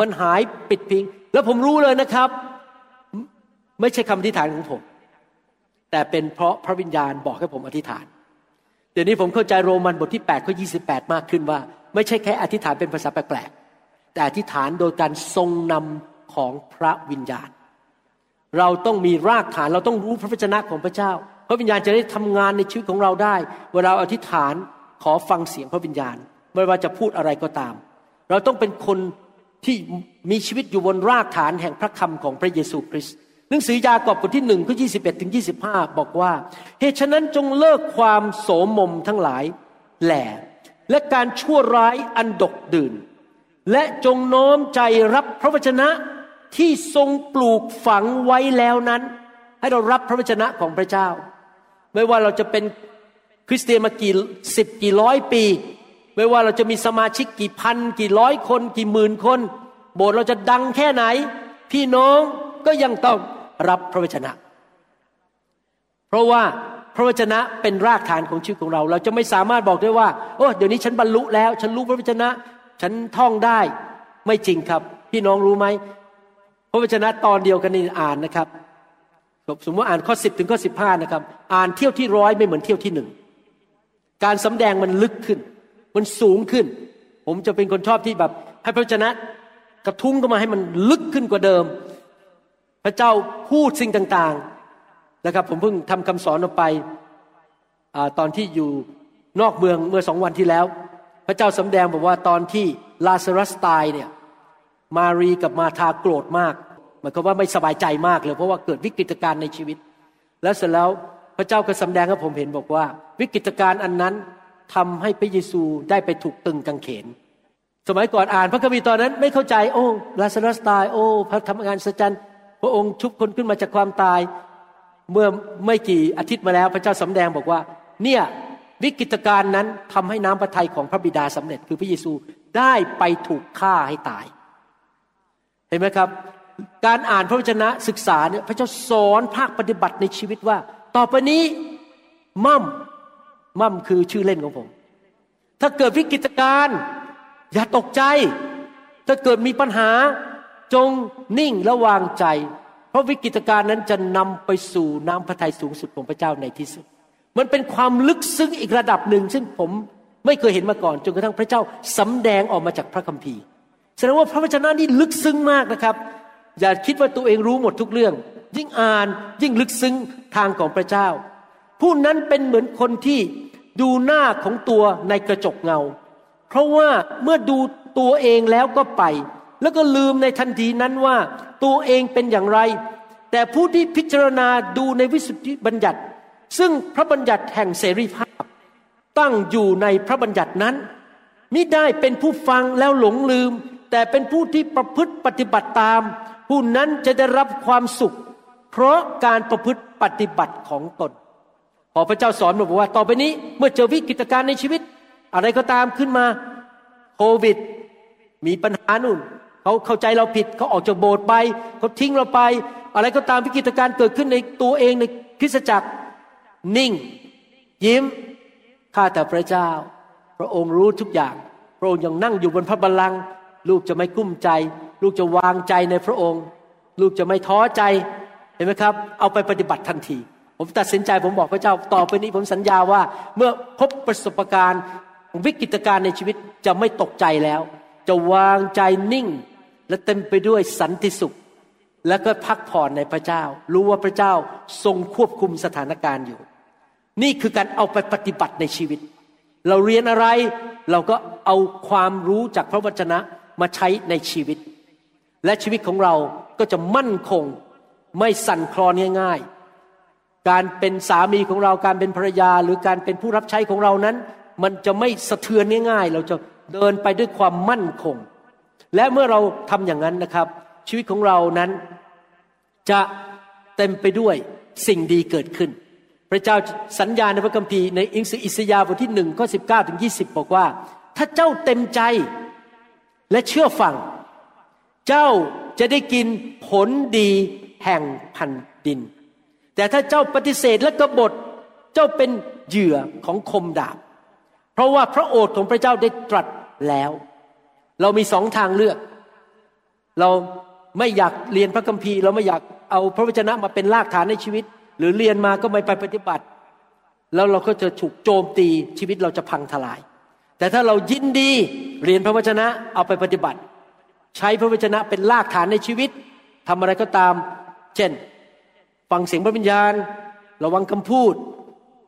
มันหายปิดพิง แล้วผมรู้เลยนะครับ ไม่ใช่คำอธิษฐานของผม แต่เป็นเพราะพระวิญญาณบอกให้ผมอธิษฐาน ดี๋ยวนี้ผมเข้าใจโรมันบทที่8ข้อ28 มากขึ้นว่า ไม่ใช่แค่อธิษฐานเป็นภาษาแปลกๆแต่อธิษฐานโดยการทรงนำของพระวิญญาณ เราต้องมีรากฐานเราต้องรู้พระวจนะของพระเจ้า พระวิญญาณจะได้ทำงานในชีวิตของเราได้ เวลาอธิษฐานขอฟังเสียงพระวิญญาณ ไม่ว่าจะพูดอะไรก็ตาม เราต้องเป็นคนที่มีชีวิตอยู่บนรากฐานแห่งพระคำของพระเยซูคริสต์ หนังสือยากอบบทที่หนึ่งข้อยี่สิบเอ็ดถึงยี่สิบห้าบอกว่า เหตุฉะนั้นจงเลิกความโสมมทั้งหลายแหล่และการชั่วร้ายอันดกดื่น และจงน้อมใจรับพระวจนะที่ทรงปลูกฝังไว้แล้วนั้น ให้เรารับพระวจนะของพระเจ้า ไม่ว่าเราจะเป็นคริสเตียนมากี่สิบกี่ร้อยปี ไม่ว่าเราจะมีสมาชิกกี่พัน กี่ร้อยคน กี่หมื่นคน โบสถ์เราจะดังแค่ไหน พี่น้องก็ยังต้อง รับพระวจนะ เพราะว่าพระวจนะเป็นรากฐานของชีวิตของเรา เราจะไม่สามารถบอกได้ว่า โอ้เดี๋ยวนี้ฉันบรรลุแล้ว ฉันรู้พระวจนะ ฉันท่องได้ไม่จริงครับ พี่น้องรู้ไหมพระวจนะตอนเดียวกันนี่อ่านนะครับสมมติอ่านข้อสิบถึงข้อสิบห้านะครับ อ่านเที่ยวที่ร้อยไม่เหมือนเที่ยวที่หนึ่งการสำแดงมันลึกขึ้น มันสูงขึ้น ผมจะเป็นคนชอบที่แบบ ให้พระวจนะ กระทุ้งเข้ามาให้มันลึกขึ้นกว่าเดิม พระเจ้าพูดสิ่งต่างๆนะครับ ผมเพิ่งทำคำสอนออกไปอตอนที่อยู่นอกเมืองเมื่อสองวันที่แล้ว พระเจ้าสำแดงบอกว่าตอนที่ลาซารัสตายเนี่ยมารีกับมาธาโกรธมากหมายความว่าไม่สบายใจมากเลยเพราะว่าเกิดวิกฤตการณ์ในชีวิต แล้วเสร็จแล้วพระเจ้าก็สำแดงให้ผมเห็นบอกว่า วิกฤตการณ์อันนั้นทำให้พระเยซูได้ไปถูกตึงกางเขน สมัยก่อนอ่านพระคัมภีร์ตอนนั้นไม่เข้าใจโอ้ลาซารัสตายโอ้พระธรรมงานสัจจัน พระองค์ชุบคนขึ้นมาจากความตาย เมื่อไม่กี่อาทิตย์มาแล้ว พระเจ้าสำแดงบอกว่า เนี่ยวิกฤตการณ์นั้นทำให้น้ำพระทัยของพระบิดาสำเร็จ คือพระเยซูได้ไปถูกฆ่าให้ตาย เห็นไหมครับ การอ่านพระวจนะศึกษาเนี่ยพระเจ้าสอนภาคปฏิบัติในชีวิตว่า ต่อไปนี้มั่มมั่มคือชื่อเล่นของผม ถ้าเกิดวิกฤตการณ์อย่าตกใจ ถ้าเกิดมีปัญหา จงนิ่งและวางใจ เพราะวิกฤตการณ์นั้นจะนำไปสู่น้ำพระทัยสูงสุดของพระเจ้าในที่สุด มันเป็นความลึกซึ้งอีกระดับหนึ่ง ซึ่งผมไม่เคยเห็นมาก่อน จนกระทั่งพระเจ้าสำแดงออกมาจากพระคัมภีร์ แสดงว่าพระวจนะนี่ลึกซึ้งมากนะครับ อย่าคิดว่าตัวเองรู้หมดทุกเรื่อง ยิ่งอ่านยิ่งลึกซึ้งทางของพระเจ้า ผู้นั้นเป็นเหมือนคนที่ดูหน้าของตัวในกระจกเงา เพราะว่าเมื่อดูตัวเองแล้วก็ไป แล้วก็ลืมในทันทีนั้นว่าตัวเองเป็นอย่างไร แต่ผู้ที่พิจารณาดูในวิสุทธิบัญญัติ ซึ่งพระบัญญัติแห่งเสรีภาพ ตั้งอยู่ในพระบัญญัตินั้นมิได้เป็นผู้ฟังแล้วหลงลืม แต่เป็นผู้ที่ประพฤติปฏิบัติตาม ผู้นั้นจะได้รับความสุข เพราะการประพฤติปฏิบัติของตนพอพระเจ้าสอนบอกว่า ต่อไปนี้เมื่อเจอวิกฤตการณ์ในชีวิต อะไรก็ตามขึ้นมา โควิด มีปัญหานู่น เขาเข้าใจเราผิดเขาออกจากโบสถ์ไปเขาทิ้งเราไป อะไรก็ตามวิกฤตการณ์เกิดขึ้นในตัวเองในคริสตจักร นิ่ง ยิ้มข้าแต่พระเจ้า พระองค์รู้ทุกอย่าง พระองค์ยังนั่งอยู่บนพระบัลลังก์ลูกจะไม่กุ้มใจ ลูกจะวางใจในพระองค์ ลูกจะไม่ท้อใจเห็นไหมครับ เอาไปปฏิบัติทันที ผมตัดสินใจผมบอกพระเจ้าต่อไปนี้ผมสัญญาว่า เมื่อพบประสบการณ์วิกฤตการณ์ในชีวิตจะไม่ตกใจแล้ว จะวางใจนิ่ง และเต็มไปด้วยสันติสุข แล้วก็พักผ่อนในพระเจ้า รู้ว่าพระเจ้าทรงควบคุมสถานการณ์อยู่ นี่คือการเอาไปปฏิบัติในชีวิต เราเรียนอะไรเราก็เอาความรู้จากพระวจนะมาใช้ในชีวิต และชีวิตของเราก็จะมั่นคงไม่สั่นคลอนง่ายๆ การเป็นสามีของเราการเป็นภรรยา หรือการเป็นผู้รับใช้ของเรานั้น มันจะไม่สะเทือนง่ายๆ เราจะเดินไปด้วยความมั่นคง และเมื่อเราทำอย่างนั้นนะครับ ชีวิตของเรานั้นจะเต็มไปด้วยสิ่งดีเกิดขึ้น พระเจ้าสัญญาในพระคัมภีร์ในอิงสืออิสยาห์บทที่หนึ่งข้อสิบเก้าถึงยี่สิบบอกว่า ถ้าเจ้าเต็มใจและเชื่อฟัง เจ้าจะได้กินผลดีแห่งแผ่นดิน แต่ถ้าเจ้าปฏิเสธและกบฏเจ้าเป็นเหยื่อของคมดาบ เพราะว่าพระโอษฐ์ของพระเจ้าได้ตรัสแล้ว เรามีสองทางเลือก เราไม่อยากเรียนพระคัมภีร์ เราไม่อยากเอาพระวจนะมาเป็นรากฐานในชีวิต หรือเรียนมาก็ไม่ไปปฏิบัติ แล้วเราก็จะถูกโจมตีชีวิตเราจะพังทลาย แต่ถ้าเรายินดีเรียนพระวจนะเอาไปปฏิบัติ ใช้พระวจนะเป็นรากฐานในชีวิตทำอะไรก็ตาม เช่น ฟังเสียงพระวิญญาณ ระวังคำพูด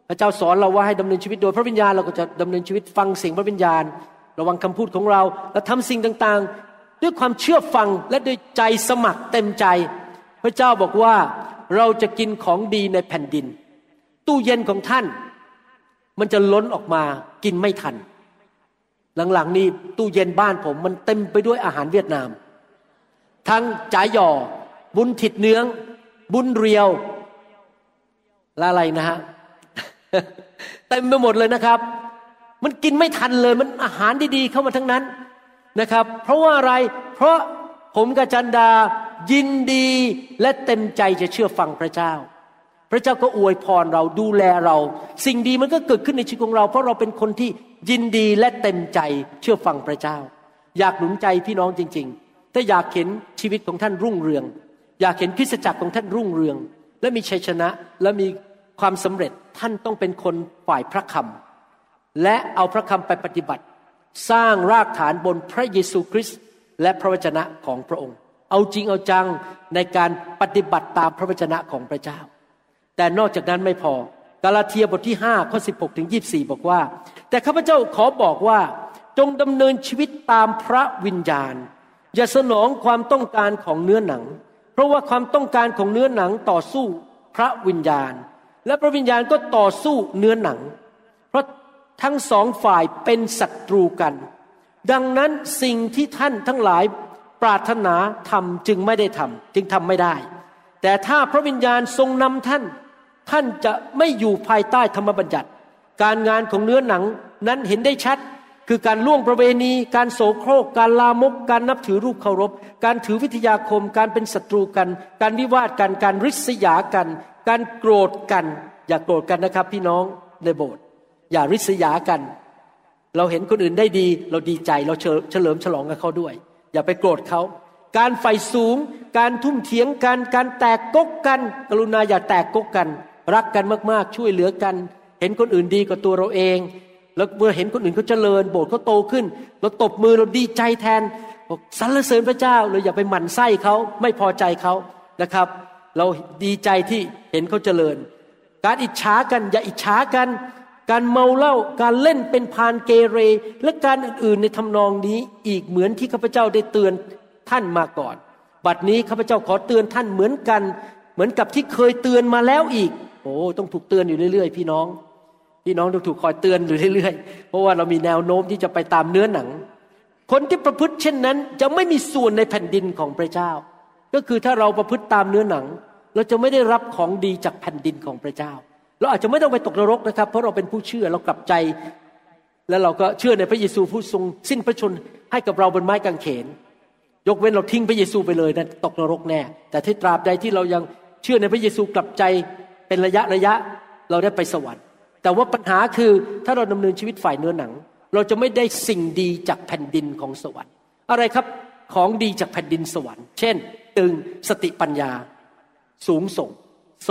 พระเจ้าสอนเราว่าให้ดำเนินชีวิตโดยพระวิญญาณเราก็จะดำเนินชีวิตฟังเสียงพระวิญญาณ ระวังคำพูดของเราและทำสิ่งต่างๆ ด้วยความเชื่อฟังและด้วยใจสมัครเต็มใจ พระเจ้าบอกว่าเราจะกินของดีในแผ่นดิน ตู้เย็นของท่าน มันจะล้นออกมากินไม่ทัน หลังๆนี้ตู้เย็นบ้านผมมันเต็มไปด้วยอาหารเวียดนาม ทั้งจ่ายหย่อ บุญถิดเนื้อง บุญเรียวและอะไรนะฮะเต็มไปหมดเลยนะครับ มันกินไม่ทันเลยมันอาหารดีๆเข้ามาทั้งนั้นนะครับ เพราะว่าอะไรเพราะผมกับจันดายินดีและเต็มใจจะเชื่อฟังพระเจ้า พระเจ้าก็อวยพรเราดูแลเรา สิ่งดีมันก็เกิดขึ้นในชีวิตของเรา เพราะเราเป็นคนที่ยินดีและเต็มใจเชื่อฟังพระเจ้า อยากหนุนใจพี่น้องจริงๆถ้าอยากเห็นชีวิตของท่านรุ่งเรือง อยากเห็นคริสจักรของท่านรุ่งเรือง และมีชัยชนะและมีความสำเร็จท่านต้องเป็นคนฝ่ายพระคำ และเอาพระคำไปปฏิบัติ สร้างรากฐานบนพระเยซูคริสต์และพระวจนะของพระองค์ เอาจริงเอาจังในการปฏิบัติตามพระวจนะของพระเจ้า แต่นอกจากนั้นไม่พอกาลาเทียบทที่5ข้อ16ถึง24 บอกว่า แต่ข้าพเจ้าขอบอกว่าจงดำเนินชีวิตตามพระวิญญาณ อย่าสนองความต้องการของเนื้อหนัง เพราะว่าความต้องการของเนื้อหนังต่อสู้พระวิญญาณ และพระวิญญาณก็ต่อสู้เนื้อหนัง ทั้งสองฝ่ายเป็นศัตรูกัน ดังนั้นสิ่งที่ท่านทั้งหลายปรารถนาทำจึงไม่ได้ทำจึงทำไม่ได้ แต่ถ้าพระวิญญาณทรงนำท่าน ท่านจะไม่อยู่ภายใต้ธรรมบัญญัติ การงานของเนื้อหนังนั้นเห็นได้ชัด คือการล่วงประเวณี การโสโครก การลามก การนับถือรูปเคารพ การถือวิทยาคม การเป็นศัตรูกัน การวิวาทกัน การริษยากัน การโกรธกัน อย่ากโกรธกันนะครับพี่น้องในโบสถ์ อย่าริษยากัน เราเห็นคนอื่นได้ดี เราดีใจเราเฉลิมฉลองกับเขาด้วย อย่าไปโกรธเขาการไฟสูง การทุ่มเถียงกัน การแตกกกกัน กรุณาอย่าแตกกกกัน รักกันมากๆ ช่วยเหลือกัน เห็นคนอื่นดีกว่าตัวเราเอง แล้วเมื่อเห็นคนอื่นเขาเจริญ โบสถ์เขาโตขึ้น เราตบมือเราดีใจแทนบอกสรรเสริญพระเจ้าเราอย่าไปหมั่นไส้เขาไม่พอใจเขานะครับ เราดีใจที่เห็นเขาเจริญ การอิจฉากัน อย่าอิจฉากัน การเมาเหล้าการเล่นเป็นพานเกเร และการอื่นๆในทำนองนี้อีกเหมือนที่ข้าพเจ้าได้เตือนท่านมาก่อน บัดนี้ข้าพเจ้าขอเตือนท่านเหมือนกัน เหมือนกับที่เคยเตือนมาแล้วอีก โอ้ต้องถูกเตือนอยู่เรื่อยๆ พี่น้อง พี่น้องต้องถูกคอยเตือนอยู่เรื่อยๆ เพราะว่าเรามีแนวโน้มที่จะไปตามเนื้อหนัง คนที่ประพฤติเช่นนั้น จะไม่มีส่วนในแผ่นดินของพระเจ้า ก็คือถ้าเราประพฤติตามเนื้อหนัง เราจะไม่ได้รับของดีจากแผ่นดินของพระเจ้า เราอาจจะไม่ต้องไปตกนรกนะครับ เพราะเราเป็นผู้เชื่อเรากลับใจ แล้วเราก็เชื่อในพระเยซูผู้ทรงสิ้นพระชนให้กับเราบนไม้กางเขน ยกเว้นเราทิ้งพระเยซูไปเลยนะตกนรกแน่ แต่ที่ตราบใดที่เรายังเชื่อในพระเยซูกลับใจเป็นระยะระยะเราได้ไปสวรรค์แต่ว่าปัญหาคือถ้าเราดำเนินชีวิตฝ่ายเนื้อหนัง เราจะไม่ได้สิ่งดีจากแผ่นดินของสวรรค์ อะไรครับของดีจากแผ่นดินสวรรค์ เช่น ตึงสติปัญญา สูงส่ง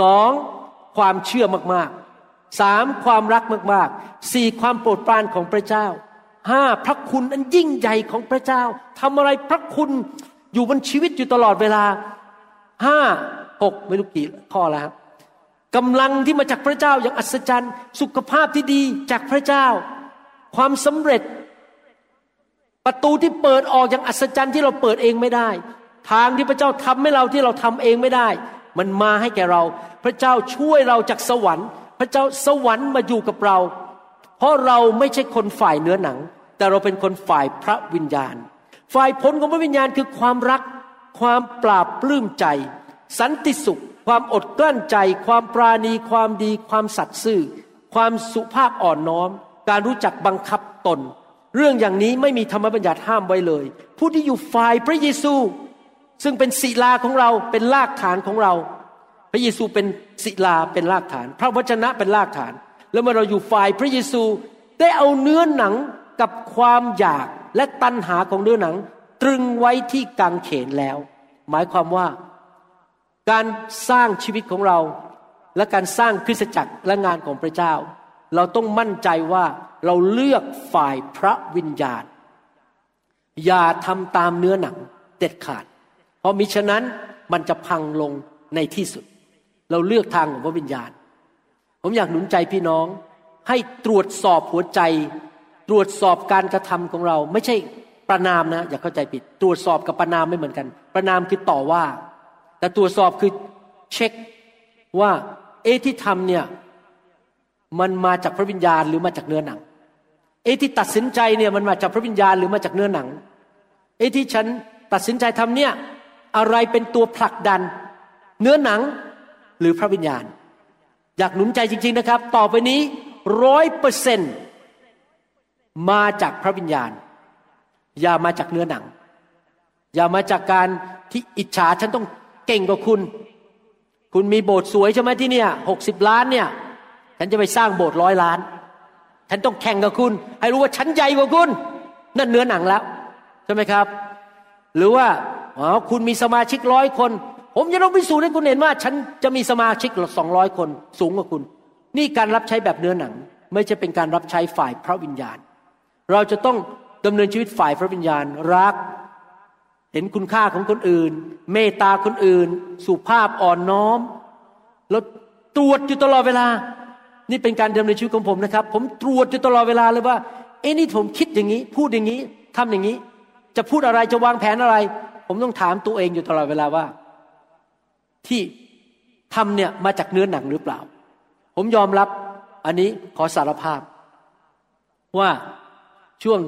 สอง ความเชื่อมากๆสามความรักมากๆสี่ความโปรดปรานของพระเจ้าห้าพระคุณอันยิ่งใหญ่ของพระเจ้าทำอะไรพระคุณอยู่บนชีวิตอยู่ตลอดเวลาห้าหกไม่รู้กี่ข้อแล้วกำลังที่มาจากพระเจ้าอย่างอัศจรรย์ สุขภาพที่ดีจากพระเจ้า ความสำเร็จ ประตูที่เปิดออกอย่างอัศจรรย์ที่เราเปิดเองไม่ได้ ทางที่พระเจ้าทำให้เราที่เราทำเองไม่ได้ มันมาให้แก่เรา พระเจ้าช่วยเราจากสวรรค์ พระเจ้าสวรรค์มาอยู่กับเรา เพราะเราไม่ใช่คนฝ่ายเนื้อหนัง แต่เราเป็นคนฝ่ายพระวิญญาณ ฝ่ายผลของพระวิญญาณคือความรัก ความปราบปลื้มใจ สันติสุข ความอดกลั้นใจ ความปราณี ความดี ความสัตย์ซื่อ ความสุภาพอ่อนน้อม การรู้จักบังคับตน เรื่องอย่างนี้ไม่มีธรรมบัญญัติห้ามไว้เลย ผู้ที่อยู่ฝ่ายพระเยซู ซึ่งเป็นศิลาของเราเป็นรากฐานของเรา พระเยซูเป็นศิลาเป็นรากฐาน พระวจนะเป็นรากฐาน แล้วเมื่อเราอยู่ฝ่ายพระเยซูได้เอาเนื้อหนังกับความอยากและตัณหาของเนื้อหนัง ตรึงไว้ที่กางเขนแล้ว หมายความว่า การสร้างชีวิตของเรา และการสร้างคริสตจักรและงานของพระเจ้า เราต้องมั่นใจว่าเราเลือกฝ่ายพระวิญญาณ อย่าทำตามเนื้อหนังเด็ดขาด เพราะมิฉะนั้นมันจะพังลงในที่สุด เราเลือกทางของพระวิญญาณ ผมอยากหนุนใจพี่น้อง ให้ตรวจสอบหัวใจ ตรวจสอบการกระทำของเรา ไม่ใช่ประนามนะ อย่าเข้าใจผิด ตรวจสอบกับประนามไม่เหมือนกัน ประนามคือต่อว่า แต่ตรวจสอบคือเช็คว่าเอที่ทำเนี่ยมันมาจากพระวิญญาณหรือมาจากเนื้อหนัง เอที่ตัดสินใจเนี่ยมันมาจากพระวิญญาณหรือมาจากเนื้อหนัง เอที่ฉันตัดสินใจทำเนี่ย อะไรเป็นตัวผลักดัน เนื้อหนังหรือพระวิญญาณ อยากหนุนใจจริง ๆนะครับ ต่อไปนี้ร้อยเปอร์เซนมาจากพระวิญญาณ อย่ามาจากเนื้อหนัง อย่ามาจากการที่อิจฉาฉันต้องเก่งกว่าคุณ คุณมีโบสถ์สวยใช่ไหมที่เนี่ยหกสิบล้านเนี่ย ฉันจะไปสร้างโบสถ์ร้อยล้าน ฉันต้องแข่งกับคุณ ให้รู้ว่าฉันใหญ่กว่าคุณ นั่นเนื้อหนังแล้ว ใช่ไหมครับ หรือว่า อ๋อคุณมีสมาชิกร้อยคน ผมจะต้องพิสูจน์ให้คุณเห็นว่า ฉันจะมีสมาชิกสองร้อยคน สูงกว่าคุณ นี่การรับใช้แบบเนื้อหนัง ไม่ใช่เป็นการรับใช้ฝ่ายพระวิญญาณ เราจะต้องดำเนินชีวิตฝ่ายพระวิญญาณรัก เห็นคุณค่าของคนอื่น เมตตาคนอื่น สุภาพอ่อนน้อม แล้วตรวจอยู่ตลอดเวลา นี่เป็นการดำเนินชีวิตของผมนะครับ ผมตรวจอยู่ตลอดเวลาเลยว่าเอ้นี่ผมคิดอย่างนี้ พูดอย่างนี้ทำอย่างนี้ จะพูดอะไรจะวางแผนอะไร ผมต้องถามตัวเองอยู่ตลอดเวลาว่า ที่ทำเนี่ยมาจากเนื้อหนังหรือเปล่า ผมยอมรับอันนี้ขอสารภาพ ว่าช่วง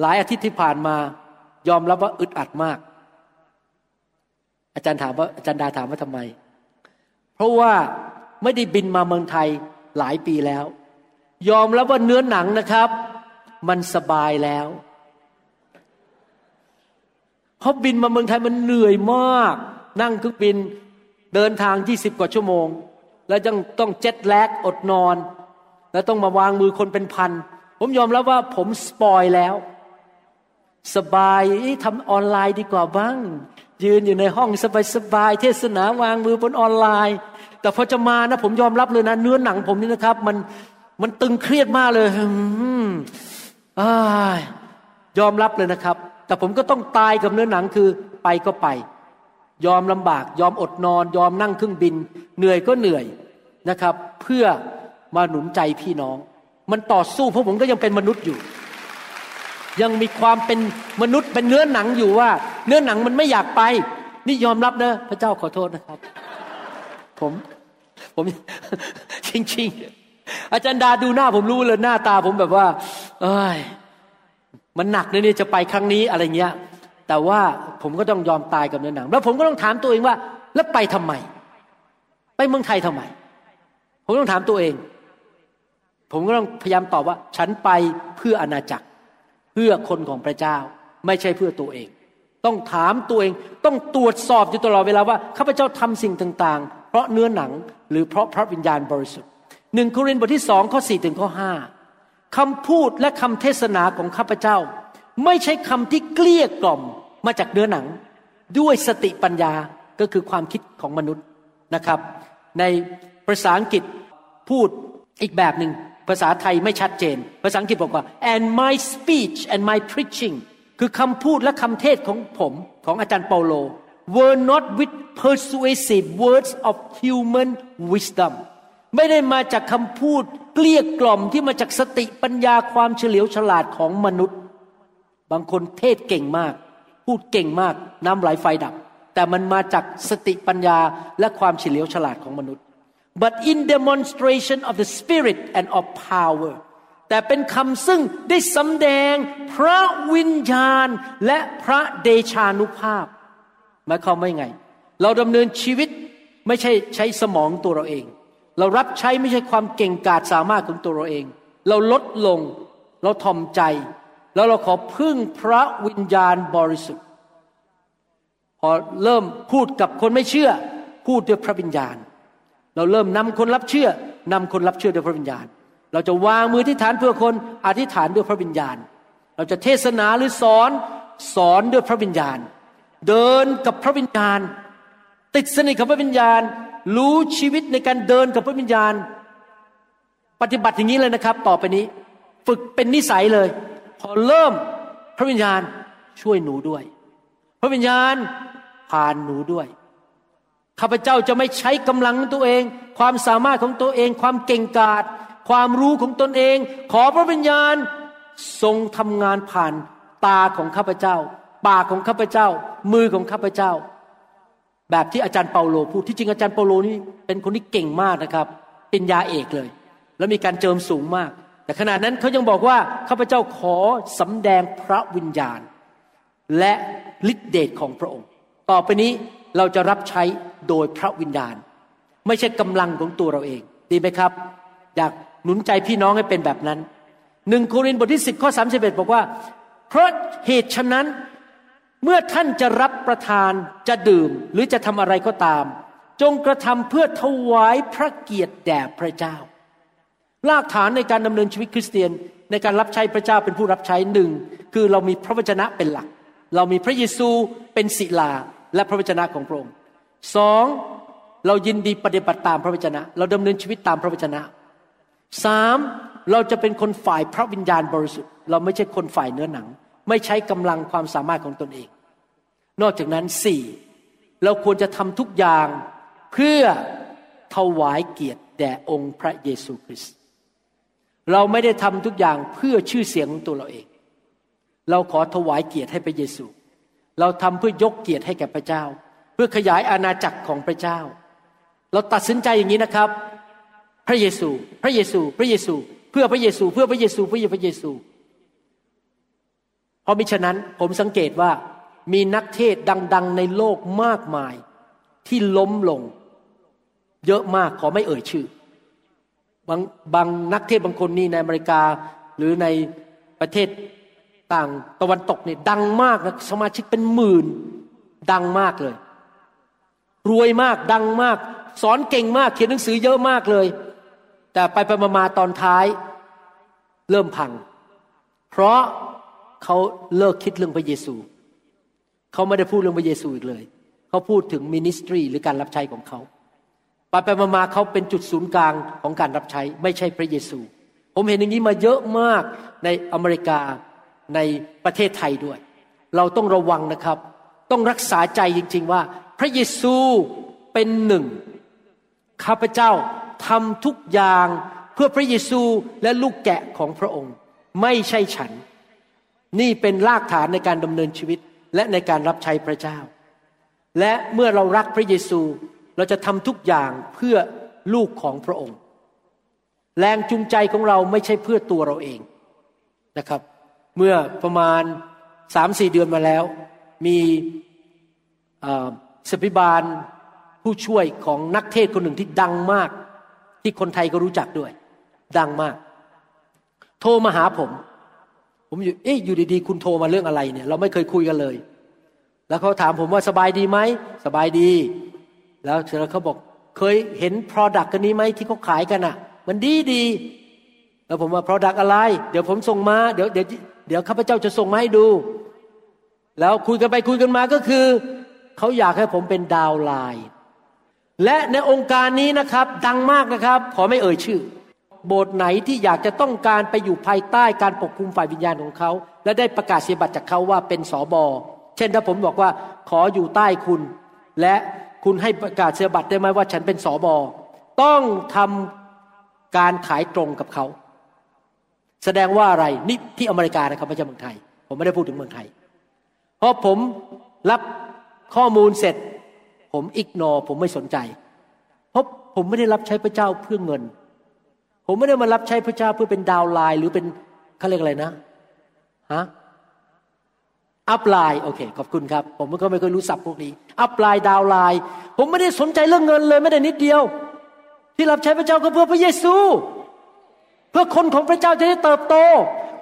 หลายอาทิตย์ที่ผ่านมา ยอมรับว่าอึดอัดมาก อาจารย์ถามว่าอาจารย์ดาถามว่าทำไม เพราะว่าไม่ได้บินมาเมืองไทยหลายปีแล้ว ยอมรับว่าเนื้อหนังนะครับ มันสบายแล้ว เพราะบินมาเมืองไทยมันเหนื่อยมาก นั่งเครื่องบินเดินทางยี่สิบกว่าชั่วโมง แล้วยังต้องเจ็ตแลกอดนอน แล้วต้องมาวางมือคนเป็นพัน ผมยอมรับว่าผมสปอยแล้ว สบายทำออนไลน์ดีกว่าบ้าง ยืนอยู่ในห้องสบายๆเทศนาวางมือบนออนไลน์ แต่พอจะมานะ ผมยอมรับเลยนะ เนื้อหนังผมนี่นะครับ มันมันตึงเครียดมากเลยอยอมรับเลยนะครับ แต่ผมก็ต้องตายกับเนื้อหนังคือไปก็ไป ยอมลำบาก ยอมอดนอน ยอมนั่งเครื่องบิน เหนื่อยก็เหนื่อยนะครับ เพื่อมาหนุนใจพี่น้อง มันต่อสู้เพราะผมก็ยังเป็นมนุษย์อยู่ ยังมีความเป็นมนุษย์เป็นเนื้อหนังอยู่ว่า เนื้อหนังมันไม่อยากไป นี่ยอมรับนะ พระเจ้าขอโทษนะครับ ผมผมจริงๆอาจารย์ดาดูหน้าผมรู้เลยหน้าตาผมแบบว่า เอ้ย มันหนักเลยนี่ยจะไปครั้งนี้อะไรเงี้ย แต่ว่าผมก็ต้องยอมตายกับเนื้อหนัง แล้วผมก็ต้องถามตัวเองว่า แล้วไปทำไม ไปเมืองไทยทำไม ผมต้องถามตัวเอง ผมก็ต้องพยายามตอบว่า ฉันไปเพื่ออาณาจักร เพื่อคนของพระเจ้า ไม่ใช่เพื่อตัวเอง ต้องถามตัวเอง ต้องตรวจสอบอยู่ตลอดเวลาว่าข้าพเจ้าทำสิ่งต่างๆ เพราะเนื้อหนังหรือเพราะพระวิญญาณบริสุทธิ์หนึ่งโครินธ์บทที่สองข้อสี่ถึงข้อห้า คำพูดและคำเทศนาของข้าพเจ้า ไม่ใช่คำที่เกลี้ยกล่อมมาจากเนื้อหนัง ด้วยสติปัญญาก็คือความคิดของมนุษย์นะครับ ในภาษาอังกฤษพูดอีกแบบหนึ่งภาษาไทยไม่ชัดเจน ภาษาอังกฤษบอกว่า and my speech and my preaching คือคำพูดและคำเทศของผมของอาจารย์เปาโล were not with persuasive words of human wisdom ไม่ได้มาจากคำพูดเกลี้ยกล่อมที่มาจากสติปัญญาความเฉลียวฉลาดของมนุษย์ บางคนเทศเก่งมาก พูดเก่งมากน้ำไหลไฟดับ แต่มันมาจากสติปัญญาและความเฉลียวฉลาดของมนุษย์ but in demonstration of the spirit and of power แต่เป็นคำซึ่งได้สำแดงพระวิญญาณและพระเดชานุภาพหมายความว่าไง เราดำเนินชีวิตไม่ใช่ใช้สมองตัวเราเอง เรารับใช้ไม่ใช่ความเก่งกาจสามารถของตัวเราเอง เราลดลง เราทอมใจ แล้วเราขอพึ่งพระวิญญาณบริสุทธิ์ พอเริ่มพูดกับคนไม่เชื่อ พูดด้วยพระวิญญาณ เราเริ่มนำคนรับเชื่อนำคนรับเชื่อด้วยพระวิญญาณ เราจะวางมือที่ฐานเพื่อคนอธิษฐานด้วยพระวิญญาณ เราจะเทศนาหรือสอนสอนด้วยพระวิญญาณ เดินกับพระวิญญาณ ติดสนิทกับพระวิญญาณ รู้ชีวิตในการเดินกับพระวิญญาณ ปฏิบัติอย่างนี้เลยนะครับ ต่อไปนี้ ฝึกเป็นนิสัยเลย พอเริ่มพระวิญญาณช่วยหนูด้วย พระวิญญาณผ่านหนูด้วยข้าพเจ้าจะไม่ใช้กำลังของตัวเอง ความสามารถของตัวเอง ความเก่งกาจความรู้ของตนเอง ขอพระวิญญาณทรงทำงานผ่านตาของข้าพเจ้า ปากของข้าพเจ้า มือของข้าพเจ้า แบบที่อาจารย์เปาโลพูดที่จริงอาจารย์เปาโลนี่เป็นคนที่เก่งมากนะครับปริญญาเอกเลย แล้วมีการเจิมสูงมาก แต่ขณะนั้นเขายังบอกว่าข้าพเจ้าขอสำแดงพระวิญญาณ และฤทธิเดชของพระองค์ ต่อไปนี้เราจะรับใช้โดยพระวิญญาณ ไม่ใช่กำลังของตัวเราเอง ดีไหมครับ อยากหนุนใจพี่น้องให้เป็นแบบนั้นหนึ่งโครินธ์บทที่สิบข้อสามสิบเอ็ดบอกว่า เพราะเหตุฉะนั้น เมื่อท่านจะรับประทานจะดื่มหรือจะทำอะไรก็ตาม จงกระทำเพื่อถวายพระเกียรติแด่พระเจ้ารากฐานในการดำเนินชีวิตคริสเตียนในการรับใช้พระเจ้าเป็นผู้รับใช้หนึ่งคือเรามีพระวจนะเป็นหลัก เรามีพระเยซูเป็นศิลาและพระวจนะของพระองค์สองเรายินดีปฏิบัติตามพระวจนะ เราดำเนินชีวิตตามพระวจนะสามเราจะเป็นคนฝ่ายพระวิญญาณบริสุทธิ์ เราไม่ใช่คนฝ่ายเนื้อหนัง ไม่ใช้กำลังความสามารถของตนเอง นอกจากนั้นสี่เราควรจะทำทุกอย่างเพื่อถวายเกียรติแด่องค์พระเยซูคริสต์เราไม่ได้ทำทุกอย่างเพื่อชื่อเสียงของตัวเราเอง เราขอถวายเกียรติให้พระเยซู เราทำเพื่อยกเกียรติให้แก่พระเจ้า เพื่อขยายอาณาจักรของพระเจ้า เราตัดสินใจอย่างนี้นะครับ พระเยซู พระเยซู พระเยซู เพื่อพระเยซู เพื่อพระเยซู เพื่อพระเยซู ราะมิฉะนั้นผมสังเกตว่ามีนักเทศดัง ๆ ในโลกมากมายที่ล้มลง เยอะมากขอไม่เอ่ยชื่อบางบางนักเทศบางคนนี่ในอเมริกาหรือในประเทศต่างตะวันตกเนี่ยดังมากนะสมาชิกเป็นหมื่น ดังมากเลย รวยมากดังมาก สอนเก่งมากเขียนหนังสือเยอะมากเลย แต่ไปไปมาตอนท้าย เริ่มพัง เพราะ เขาเลิกคิดเรื่องพระเยซู เขาไม่ได้พูดเรื่องพระเยซูอีกเลย เขาพูดถึงมินิสทรีหรือการรับใช้ของเขาไปไปมาเขาเป็นจุดศูนย์กลางของการรับใช้ ไม่ใช่พระเยซู ผมเห็นอย่างนี้มาเยอะมากในอเมริกาในประเทศไทยด้วย เราต้องระวังนะครับ ต้องรักษาใจจริง ๆ ว่า พระเยซูเป็นหนึ่งข้าพเจ้าทำทุกอย่างเพื่อพระเยซูและลูกแกะของพระองค์ ไม่ใช่ฉัน นี่เป็นรากฐานในการดำเนินชีวิตและในการรับใช้พระเจ้า และเมื่อเรารักพระเยซูเราจะทำทุกอย่างเพื่อลูกของพระองค์ แรงจูงใจของเราไม่ใช่เพื่อตัวเราเองนะครับ เมื่อประมาณสามสี่เดือนมาแล้ว มีสปิบาลผู้ช่วยของนักเทศคนหนึ่งที่ดังมาก ที่คนไทยก็รู้จักด้วย ดังมาก โทรมาหาผม ผมอยู่เอ๊ะอยู่ดีๆคุณโทรมาเรื่องอะไรเนี่ย เราไม่เคยคุยกันเลย แล้วเขาถามผมว่าสบายดีไหมสบายดี แล้วเสร็จแล้วเขาบอกเคยเห็น Product กันนี้ไหมที่เขาขายกันอะ่ะ มันดีดีแล้วผมว่า product อะไร เดี๋ยวผมส่งมาเดี๋ยวเดี๋ยวเดี๋ยวข้าพเจ้าจะส่งมาให้ดู แล้วคุยกันไปคุยกันมาก็คือเขาอยากให้ผมเป็นดาวไลน์และในองค์การนี้นะครับ ดังมากนะครับ ขอไม่เอ่ยชื่อ โบสถ์ไหนที่อยากจะต้องการไปอยู่ภายใต้การปกคุมฝ่ายวิญญาณของเขา และได้ประกาศเสียบัตรจากเขาว่าเป็นสอบอเช่นถ้าผมบอกว่าขออยู่ใต้คุณ และคุณให้ประกาศเสียบัตรได้ไหมว่าฉันเป็นสอบอต้องทำการขายตรงกับเขา แสดงว่าอะไรนี่ที่อเมริกานะครับไม่ใช่เมืองไทย ผมไม่ได้พูดถึงเมืองไทยพอผมรับข้อมูลเสร็จ ผม ignore ผมไม่สนใจ เพราะผมไม่ได้รับใช้พระเจ้าเพื่อเงิน ผมไม่ได้มารับใช้พระเจ้าเพื่อเป็น downline หรือเป็นเขาเรียกอะไรนะฮะ upline โอเคขอบคุณครับ ผมก็ไม่เคยรู้ศัพท์พวกนี้ upline downline ผมไม่ได้สนใจเรื่องเงินเลยไม่ได้นิดเดียว ที่รับใช้พระเจ้าก็เพื่อพระเยซู เพื่อคนของพระเจ้าจะได้เติบโต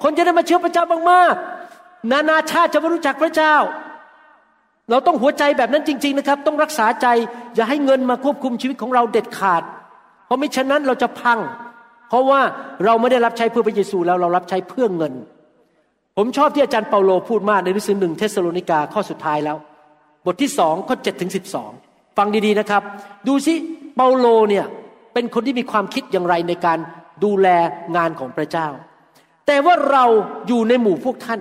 คนจะได้มาเชื่อพระเจ้ามากๆนานาชาติจะมารู้จักพระเจ้า เราต้องหัวใจแบบนั้นจริง ๆนะครับ ต้องรักษาใจอย่าให้เงินมาควบคุมชีวิตของเราเด็ดขาด เพราะไม่ฉะนั้นเราจะพัง เพราะว่าเราไม่ได้รับใช้เพื่อพระเยซูแล้วเรารับใช้เพื่อเงิน ผมชอบที่อาจารย์เปาโลพูดมากในหนังสือหนึ่งเธสะโลนิกาข้อสุดท้ายแล้ว บทที่สองข้อเจ็ดถึงสิบสองฟังดีๆนะครับ ดูสิเปาโลเนี่ยเป็นคนที่มีความคิดอย่างไรในการดูแลงานของพระเจ้า แต่ว่าเราอยู่ในหมู่พวกท่าน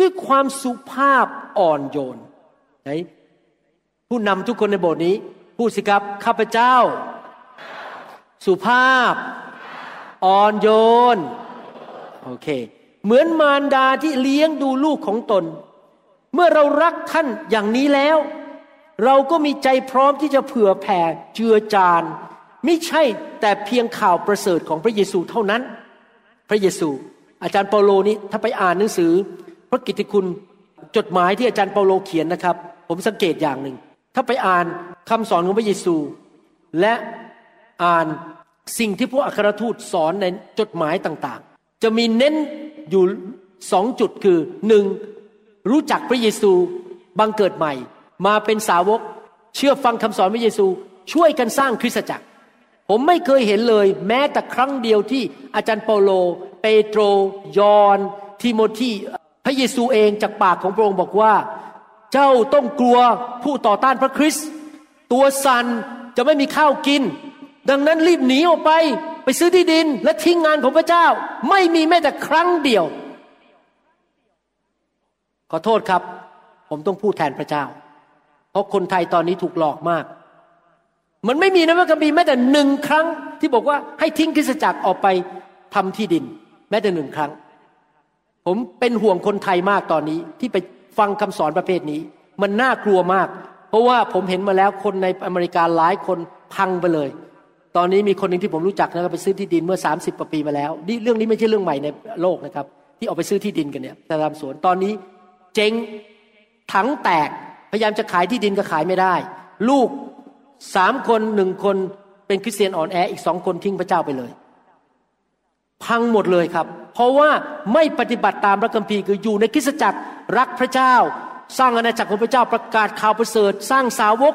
ด้วยความสุภาพอ่อนโยนไหนผู้นำทุกคนในโบสถ์นี้ พูดสิครับข้าพเจ้า สุภาพ อ่อนโยน โอเค เหมือนมารดาที่เลี้ยงดูลูกของตน เมื่อเรารักท่านอย่างนี้แล้ว เราก็มีใจพร้อมที่จะเผื่อแผ่เจือจานไม่ใช่แต่เพียงข่าวประเสริฐของพระเยซูเท่านั้น พระเยซู อาจารย์เปาโลนี้ถ้าไปอ่านหนังสือ พระกิตติคุณจดหมายที่อาจารย์เปาโลเขียนนะครับ ผมสังเกตอย่างหนึ่ง ถ้าไปอ่านคำสอนของพระเยซู และอ่าน สิ่งที่พวกอัครทูตสอนในจดหมายต่างๆ จะมีเน้นอยู่สองจุดคือหนึ่งรู้จักพระเยซูบังเกิดใหม่ มาเป็นสาวก เชื่อฟังคำสอนพระเยซู ช่วยกันสร้างคริสตจักร ผมไม่เคยเห็นเลย แม้แต่ครั้งเดียวที่อาจารย์เปโล เปโตร ยอน ทิโมธีพระเยซูเองจากปากของพระองค์บอกว่า เจ้าต้องกลัวผู้ต่อต้านพระคริสต์ตัวสันจะไม่มีข้าวกิน ดังนั้นรีบหนีออกไปไปซื้อที่ดินและทิ้งงานของพระเจ้า ไม่มีแม้แต่ครั้งเดียว ขอโทษครับ ผมต้องพูดแทนพระเจ้า เพราะคนไทยตอนนี้ถูกหลอกมาก มันไม่มีนะพระคัมภีร์แม้แต่หนึ่งครั้ง ที่บอกว่าให้ทิ้งคริสจักรออกไปทำที่ดิน แม้แต่หนึ่งครั้ง ผมเป็นห่วงคนไทยมากตอนนี้ที่ไปฟังคำสอนประเภทนี้ มันน่ากลัวมาก เพราะว่าผมเห็นมาแล้วคนในอเมริกาหลายคนพังไปเลย ตอนนี้มีคนหนึ่งที่ผมรู้จักนะครับไปซื้อที่ดินเมื่อ 30กว่าปีมาแล้วนี่เรื่องนี้ไม่ใช่เรื่องใหม่ในโลกนะครับ ที่ออกไปซื้อที่ดินกันเนี่ยแต่ทำสวนตอนนี้เจ๊งถังแตกพยายามจะขายที่ดินก็ขายไม่ได้ ลูกสามคนหนึ่งคนเป็นคริสเตียนอ่อนแออีกสองคนทิ้งพระเจ้าไปเลย พังหมดเลยครับ เพราะว่าไม่ปฏิบัติตามพระคัมภีร์คืออยู่ในคริสตจักรรักพระเจ้า สร้างอาณาจักรของพระเจ้าประกาศข่าวประเสริฐ สร้างสาวก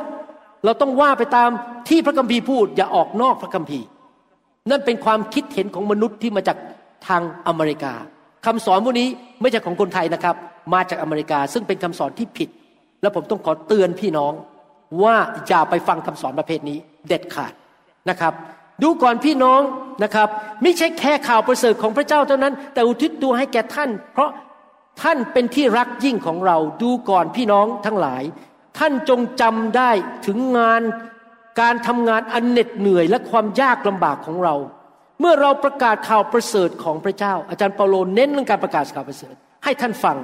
เราต้องว่าไปตามที่พระคัมภีร์พูด อย่าออกนอกพระคัมภีร์ นั่นเป็นความคิดเห็นของมนุษย์ที่มาจากทางอเมริกาคำสอนพวกนี้ไม่ใช่ของคนไทยนะครับ มาจากอเมริกาซึ่งเป็นคำสอนที่ผิด แล้วผมต้องขอเตือนพี่น้องว่าอย่าไปฟังคำสอนประเภทนี้เด็ดขาดนะครับ ดูก่อนพี่น้องนะครับ ไม่ใช่แค่ข่าวประเสริฐของพระเจ้าเท่านั้น แต่อุทิศตัวให้แก่ท่าน เพราะท่านเป็นที่รักยิ่งของเราดูก่อนพี่น้องทั้งหลาย ท่านจงจำได้ถึงงานการทำงานอันเหน็ดเหนื่อยและความยากลำบากของเรา เมื่อเราประกาศข่าวประเสริฐของพระเจ้า อาจารย์เปาโลเน้นเรื่องการประกาศข่าวประเสริฐ ให้ท่านฟัง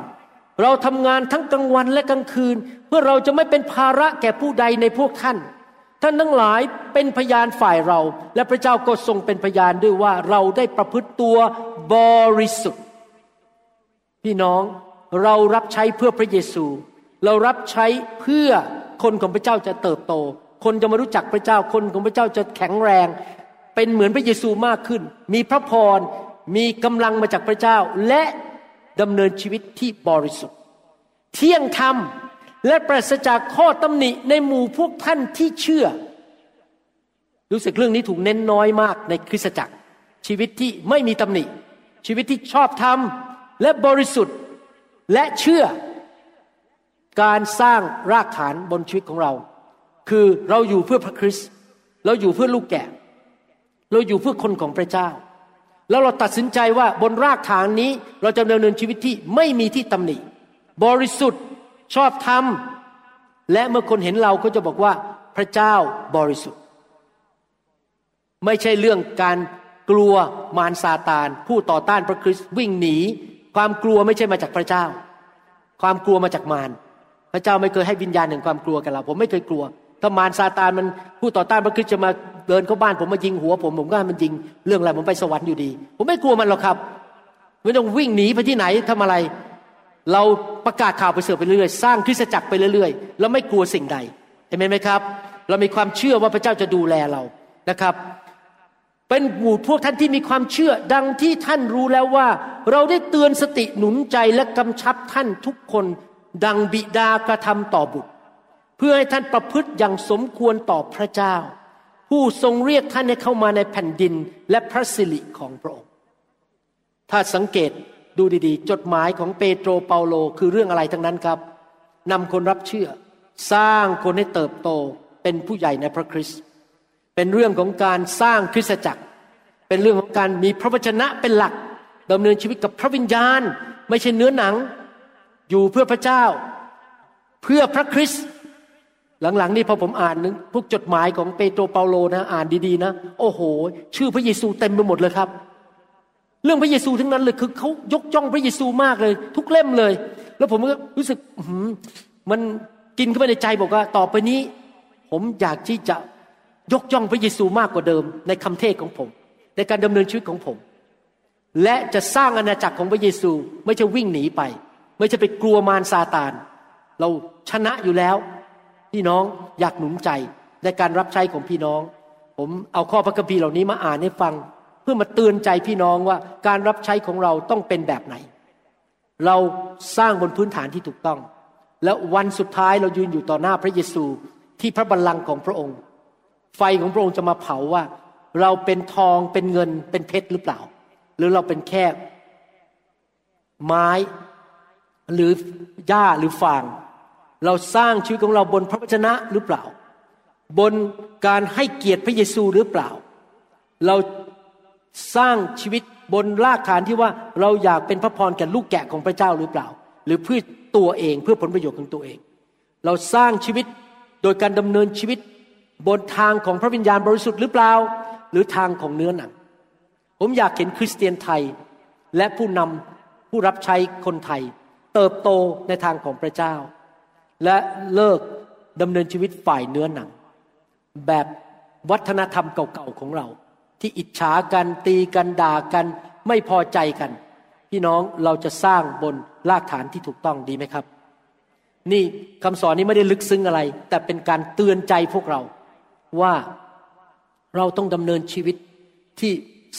เราทำงานทั้งกลางวันและกลางคืน เพื่อเราจะไม่เป็นภาระแก่ผู้ใดในพวกท่าน ท่านทั้งหลายเป็นพยานฝ่ายเรา และพระเจ้าก็ทรงเป็นพยานด้วยว่าเราได้ประพฤติตัวบริสุทธิ์ พี่น้องเรารับใช้เพื่อพระเยซู เรารับใช้เพื่อคนของพระเจ้าจะเติบโต คนจะมารู้จักพระเจ้า คนของพระเจ้าจะแข็งแรง เป็นเหมือนพระเยซูมากขึ้น มีพระพร มีกำลังมาจากพระเจ้า และดำเนินชีวิตที่บริสุทธิ์ เที่ยงธรรมและปราศจากข้อตำหนิในหมู่พวกท่านที่เชื่อ รู้สึกเรื่องนี้ถูกเน้นน้อยมากในคริสตจักร ชีวิตที่ไม่มีตำหนิ ชีวิตที่ชอบธรรมและบริสุทธิ์และเชื่อ การสร้างรากฐานบนชีวิตของเรา คือเราอยู่เพื่อพระคริสต์เราอยู่เพื่อลูกแกะ เราอยู่เพื่อคนของพระเจ้า แล้วเราตัดสินใจว่าบนรากฐานนี้เราจะดำเนินชีวิตที่ไม่มีที่ตำหนิ บริสุทธิ์ชอบธรรม และเมื่อคนเห็นเราก็จะบอกว่าพระเจ้าบริสุทธิ์ ไม่ใช่เรื่องการกลัวมารซาตาน ผู้ต่อต้านพระคริสต์วิ่งหนี ความกลัวไม่ใช่มาจากพระเจ้า ความกลัวมาจากมาร พระเจ้าไม่เคยให้วิญญาณแห่งความกลัวกับเรา ผมไม่เคยกลัว ถ้ามารซาตานมันผู้ต่อต้านพระคริสต์จะมาเดินเข้าบ้าน ผมมายิงหัวผมผมก็ให้มันยิงเรื่องอะไรผมไปสวรรค์อยู่ดี ผมไม่กลัวมันหรอกครับไม่ต้องวิ่งหนีไปที่ไหนทำอะไร เราประกาศข่าวไปเสือไปเรื่อยๆสร้างคริสตจักรไปเรื่อยๆแล้วไม่กลัวสิ่งใดเห็นไหมครับ เรามีความเชื่อว่าพระเจ้าจะดูแลเรานะครับ เป็นหมู่พวกท่านที่มีความเชื่อดังที่ท่านรู้แล้วว่า เราได้เตือนสติหนุนใจและกำชับท่านทุกคน ดังบิดากระทำต่อบุตร เพื่อให้ท่านประพฤติอย่างสมควรต่อพระเจ้า ผู้ทรงเรียกท่านให้เข้ามาในแผ่นดินและพระสิริของพระองค์ ถ้าสังเกตดูดีๆ จดหมายของเปโตรเปาโลคือเรื่องอะไรทั้งนั้นครับนำคนรับเชื่อ สร้างคนให้เติบโตเป็นผู้ใหญ่ในพระคริสต์เป็นเรื่องของการสร้างคริสตจักร เป็นเรื่องของการมีพระวจนะเป็นหลักดำเนินชีวิตกับพระวิญญาณ ไม่ใช่เนื้อหนัง อยู่เพื่อพระเจ้า เพื่อพระคริสต์หลังๆ นี่พอผมอ่านนึงพวกจดหมายของเปโตรเปาโลนะ อ่านดีๆนะ โอ้โห ชื่อพระเยซูเต็มไปหมดเลยครับ เรื่องพระเยซูทั้งนั้นเลยคือเขายกจ้องพระเยซูมากเลย ทุกเล่มเลย แล้วผมก็รู้สึกมันกินเข้าไปในใจบอกว่า ต่อไปนี้ ผมอยากที่จะยกย่องพระเยซูมากกว่าเดิม ในคำเทศของผม ในการดำเนินชีวิตของผม และจะสร้างอาณาจักรของพระเยซูไม่ใช่วิ่งหนีไป ไม่ใช่ไปกลัวมารซาตาน เราชนะอยู่แล้ว พี่น้องอยากหนุนใจในการรับใช้ของพี่น้อง ผมเอาข้อพระคัมภีร์เหล่านี้มาอ่านให้ฟัง เพื่อมาเตือนใจพี่น้องว่าการรับใช้ของเราต้องเป็นแบบไหน เราสร้างบนพื้นฐานที่ถูกต้อง แล้ววันสุดท้ายเรายืนอยู่ต่อหน้าพระเยซูที่พระบัลลังก์ของพระองค์ ไฟของพระองค์จะมาเผาว่า เราเป็นทองเป็นเงินเป็นเพชรหรือเปล่า หรือเราเป็นแค่ไม้ หรือหญ้าหรือฟาง เราสร้างชีวิตของเราบนพระวจนะหรือเปล่า บนการให้เกียรติพระเยซูหรือเปล่า เราสร้างชีวิตบนรากฐานที่ว่าเราอยากเป็นพระพรแก่ลูกแกะของพระเจ้าหรือเปล่า หรือเพื่อตัวเองเพื่อผลประโยชน์ของตัวเอง เราสร้างชีวิตโดยการดำเนินชีวิตบนทางของพระวิญญาณบริสุทธิ์หรือเปล่า หรือทางของเนื้อหนัง ผมอยากเห็นคริสเตียนไทย และผู้นำผู้รับใช้คนไทย เติบโตในทางของพระเจ้า และเลิกดำเนินชีวิตฝ่ายเนื้อหนัง แบบวัฒนธรรมเก่าๆของเรา ที่อิจฉากันตีกันด่ากัน ไม่พอใจกัน พี่น้องเราจะสร้างบนรากฐานที่ถูกต้องดีไหมครับ นี่คำสอนนี้ไม่ได้ลึกซึ้งอะไร แต่เป็นการเตือนใจพวกเราว่าเราต้องดำเนินชีวิตที่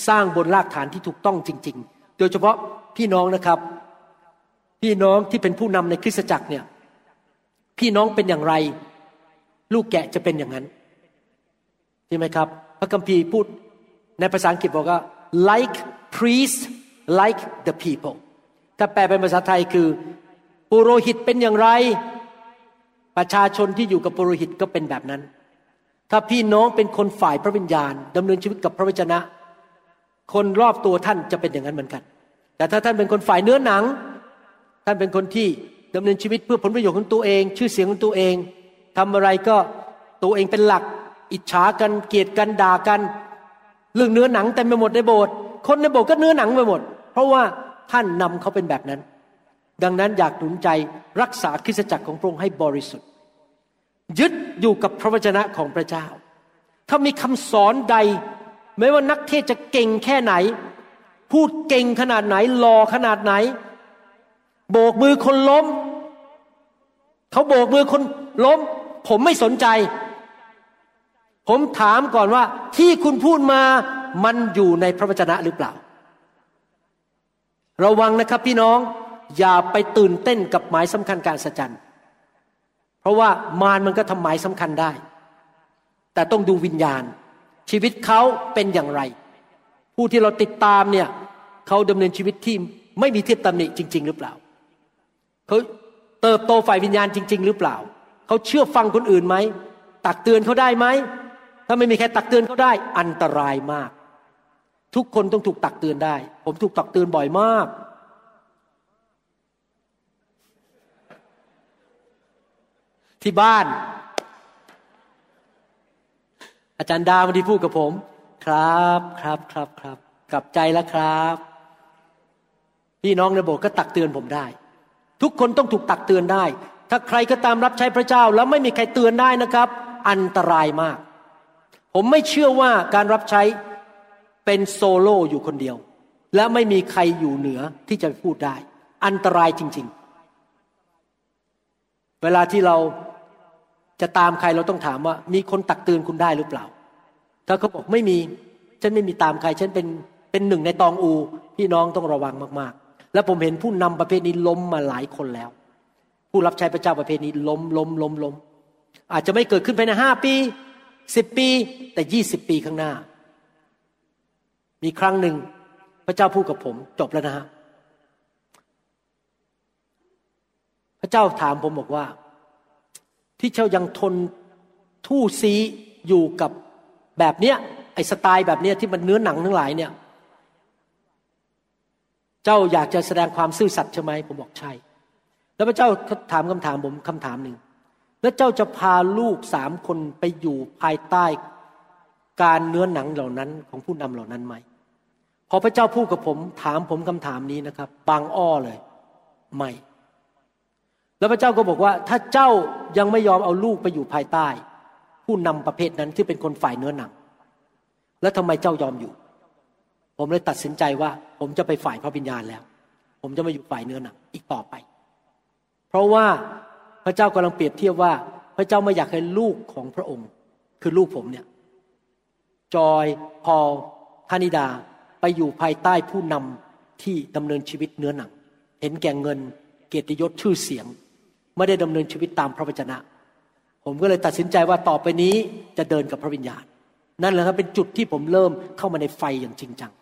สร้างบนรากฐานที่ถูกต้องจริง ๆ โดยเฉพาะพี่น้องนะครับ พี่น้องที่เป็นผู้นำในคริสตจักรเนี่ย พี่น้องเป็นอย่างไร ลูกแกะจะเป็นอย่างนั้นใช่ไหมครับ พระคัมภีร์พูดในภาษาอังกฤษบอกว่า like priest like the people ถ้าแปลเป็นภาษาไทยคือ ปุโรหิตเป็นอย่างไร ประชาชนที่อยู่กับปุโรหิตก็เป็นแบบนั้น ถ้าพี่น้องเป็นคนฝ่ายพระวิญญาณดำเนินชีวิตกับพระวจนะ คนรอบตัวท่านจะเป็นอย่างนั้นเหมือนกัน แต่ถ้าท่านเป็นคนฝ่ายเนื้อหนัง ท่านเป็นคนที่ดำเนินชีวิตเพื่อผลประโยชน์ของตัวเอง ชื่อเสียงของตัวเองทำอะไรก็ตัวเองเป็นหลัก อิจฉากันเกลียดกันด่ากัน เรื่องเนื้อหนังเต็มไปหมดในโบสถ์คนในโบสถ์ก็เนื้อหนังไปหมด เพราะว่าท่านนำเขาเป็นแบบนั้น ดังนั้นอยากหนุนใจรักษาคริสตจักรของพระองค์ให้บริสุทธิ์ ยึดอยู่กับพระวจนะของพระเจ้า ถ้ามีคำสอนใด ไม่ว่านักเทศจะเก่งแค่ไหน พูดเก่งขนาดไหนหล่อขนาดไหน โบกมือคนล้ม เขาโบกมือคนล้ม ผมไม่สนใจ ผมถามก่อนว่า ที่คุณพูดมามันอยู่ในพระวจนะหรือเปล่า ระวังนะครับพี่น้องอย่าไปตื่นเต้นกับหมายสำคัญการสัจจันเพราะว่ามารมันก็ทำหมายสำคัญได้ แต่ต้องดูวิญญาณ ชีวิตเขาเป็นอย่างไร ผู้ที่เราติดตามเนี่ยเขาดำเนินชีวิตที่ไม่มีทิฏตำหนิจริง ๆ หรือเปล่า เขาเติบโตฝ่ายวิญญาณจริง ๆ หรือเปล่า เขาเชื่อฟังคนอื่นไหม ตักเตือนเขาได้ไหม ถ้าไม่มีใครตักเตือนเขาได้ อันตรายมาก ทุกคนต้องถูกตักเตือนได้ ผมถูกตักเตือนบ่อยมาก ที่บ้าน อาจารย์ดาวันที่พูดกับผม ครับครับครับครับ กลับใจแล้วครับ พี่น้องในโบสถ์ก็ตักเตือนผมได้ ทุกคนต้องถูกตักเตือนได้ ถ้าใครก็ตามรับใช้พระเจ้าแล้วไม่มีใครเตือนได้นะครับ อันตรายมาก ผมไม่เชื่อว่าการรับใช้เป็นโซโล่อยู่คนเดียว และไม่มีใครอยู่เหนือที่จะพูดได้ อันตรายจริง ๆ เวลาที่เราจะตามใครเราต้องถามว่า มีคนตักเตือนคุณได้หรือเปล่า ถ้าเขาบอกไม่มี ฉันไม่มีตามใคร ฉันเป็นเป็นหนึ่งในตองอู พี่น้องต้องระวังมากๆ และผมเห็นผู้นำประเภทนี้ล้มมาหลายคนแล้ว ผู้รับใช้พระเจ้าประเภทนี้ล้มล้มล้มล้มอาจจะไม่เกิดขึ้นภายในห้าปีสิบปี แต่ยี่สิบปีข้างหน้า มีครั้งหนึ่งพระเจ้าพูดกับผมจบแล้วนะฮะพระเจ้าถามผมบอกว่า ที่เจ้ายังทนทู่ซีอยู่กับแบบเนี้ยไอ้สไตล์แบบเนี้ยที่มันเนื้อหนังทั้งหลายเนี่ย เจ้าอยากจะแสดงความซื่อสัตย์ใช่ไหมผมบอกใช่ แล้วพระเจ้าถามคำถามผมคำถามหนึ่งแล้วเจ้าจะพาลูกสามคนไปอยู่ภายใต้การเนื้อหนังเหล่านั้นของผู้นำเหล่านั้นไหมพอพระเจ้าพูดกับผมถามผมคำถามนี้นะครับ บางอ้อเลย ไม่ แล้วพระเจ้าก็บอกว่า ถ้าเจ้ายังไม่ยอมเอาลูกไปอยู่ภายใต้ ผู้นำประเภทนั้นที่เป็นคนฝ่ายเนื้อหนัง แล้วทำไมเจ้ายอมอยู่ ผมเลยตัดสินใจว่า ผมจะไปฝ่ายพระวิญญาณแล้ว ผมจะมาอยู่ฝ่ายเนื้อหนังอีกต่อไป เพราะว่าพระเจ้ากำลังเปรียบเทียบว่า พระเจ้าไม่อยากให้ลูกของพระองค์ คือลูกผมเนี่ย จอยพอธนิดาไปอยู่ภายใต้ผู้นำที่ดำเนินชีวิตเนื้อหนัง เห็นแก่เงิน เกียรติยศชื่อเสียง ไม่ได้ดำเนินชีวิตตามพระวจนะ ผมก็เลยตัดสินใจว่าต่อไปนี้จะเดินกับพระวิญญาณ นั่นแหละครับเป็นจุดที่ผมเริ่มเข้ามาในไฟอย่างจริงจัง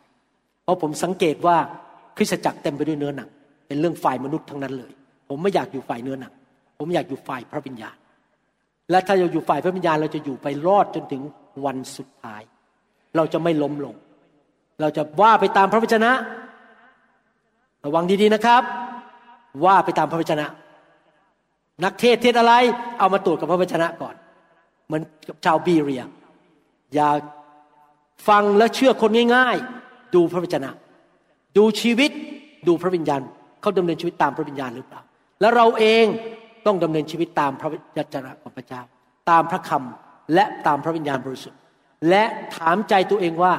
ราะผมสังเกตว่าคริสตจักรเต็มไปด้วยเนื้อหนัง เป็นเรื่องฝ่ายมนุษย์ทั้งนั้นเลย ผมไม่อยากอยู่ฝ่ายเนื้อหนัง ผมอยากอยู่ฝ่ายพระวิญญาณ และถ้าเราอยู่ฝ่ายพระวิญญาณเราจะอยู่ไปรอดจนถึงวันสุดท้าย เราจะไม่ล้มลง เราจะว่าไปตามพระวจนะ ระวังดีๆนะครับ ว่าไปตามพระวจนะ นักเทศเทศอะไร เอามาตรวจกับพระวจนะก่อน เหมือนกับชาวบีเรีย อย่าฟังและเชื่อคนง่ายๆ ดูพระวจนะ ดูชีวิตดูพระวิญญาณเขาดำเนินชีวิตตามพระวิญญาณหรือเปล่า แล้วเราเองต้องดำเนินชีวิตตามพระวจนะของพระเจ้า ตามพระคำและตามพระวิญญาณบริสุทธิ์ และถามใจตัวเองว่า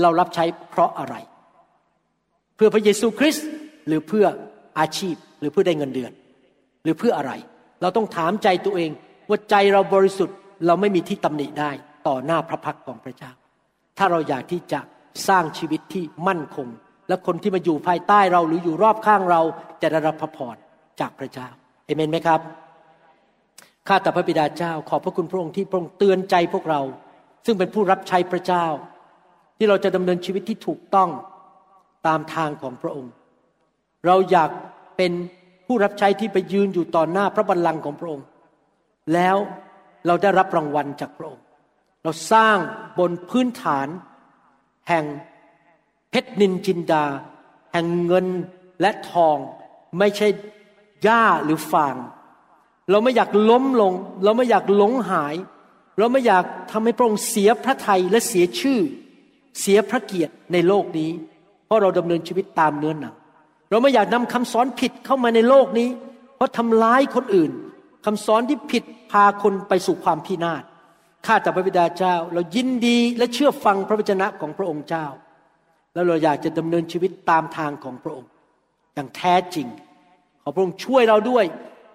เรารับใช้เพราะอะไร เพื่อพระเยซูคริสต์หรือเพื่ออาชีพหรือเพื่อได้เงินเดือน หรือเพื่ออะไร เราต้องถามใจตัวเองว่าใจเราบริสุทธิ์เราไม่มีที่ตำหนิได้ต่อหน้าพระพักของพระเจ้า ถ้าเราอยากที่จะ สร้างชีวิตที่มั่นคง และคนที่มาอยู่ภายใต้เราหรืออยู่รอบข้างเราจะได้รับพระพรจากพระเจ้าเอเมนไหมครับข้าแต่พระบิดาเจ้า ขอบพระคุณพระองค์ที่พระองค์เตือนใจพวกเรา ซึ่งเป็นผู้รับใช้พระเจ้า ที่เราจะดำเนินชีวิตที่ถูกต้องตามทางของพระองค์ เราอยากเป็นผู้รับใช้ที่ไปยืนอยู่ต่อหน้าพระบัลลังก์ของพระองค์ แล้วเราได้รับรางวัลจากพระองค์ เราสร้างบนพื้นฐาน แห่งเพชรนินจินดา แห่งเงินและทอง ไม่ใช่หญ้าหรือฟาง เราไม่อยากล้มลง เราไม่อยากหลงหาย เราไม่อยากทำให้พระองค์เสียพระทัยและเสียชื่อ เสียพระเกียรติในโลกนี้ เพราะเราดำเนินชีวิตตามเนื้อหนังเราไม่อยากนำคำสอนผิดเข้ามาในโลกนี้ เพราะทำร้ายคนอื่นคำสอนที่ผิดพาคนไปสู่ความพินาศ ข้าแต่พระบิดาเจ้า เรายินดีและเชื่อฟังพระวจนะของพระองค์เจ้า แล้วเราอยากจะดำเนินชีวิตตามทางของพระองค์ อย่างแท้จริง ขอพระองค์ช่วยเราด้วย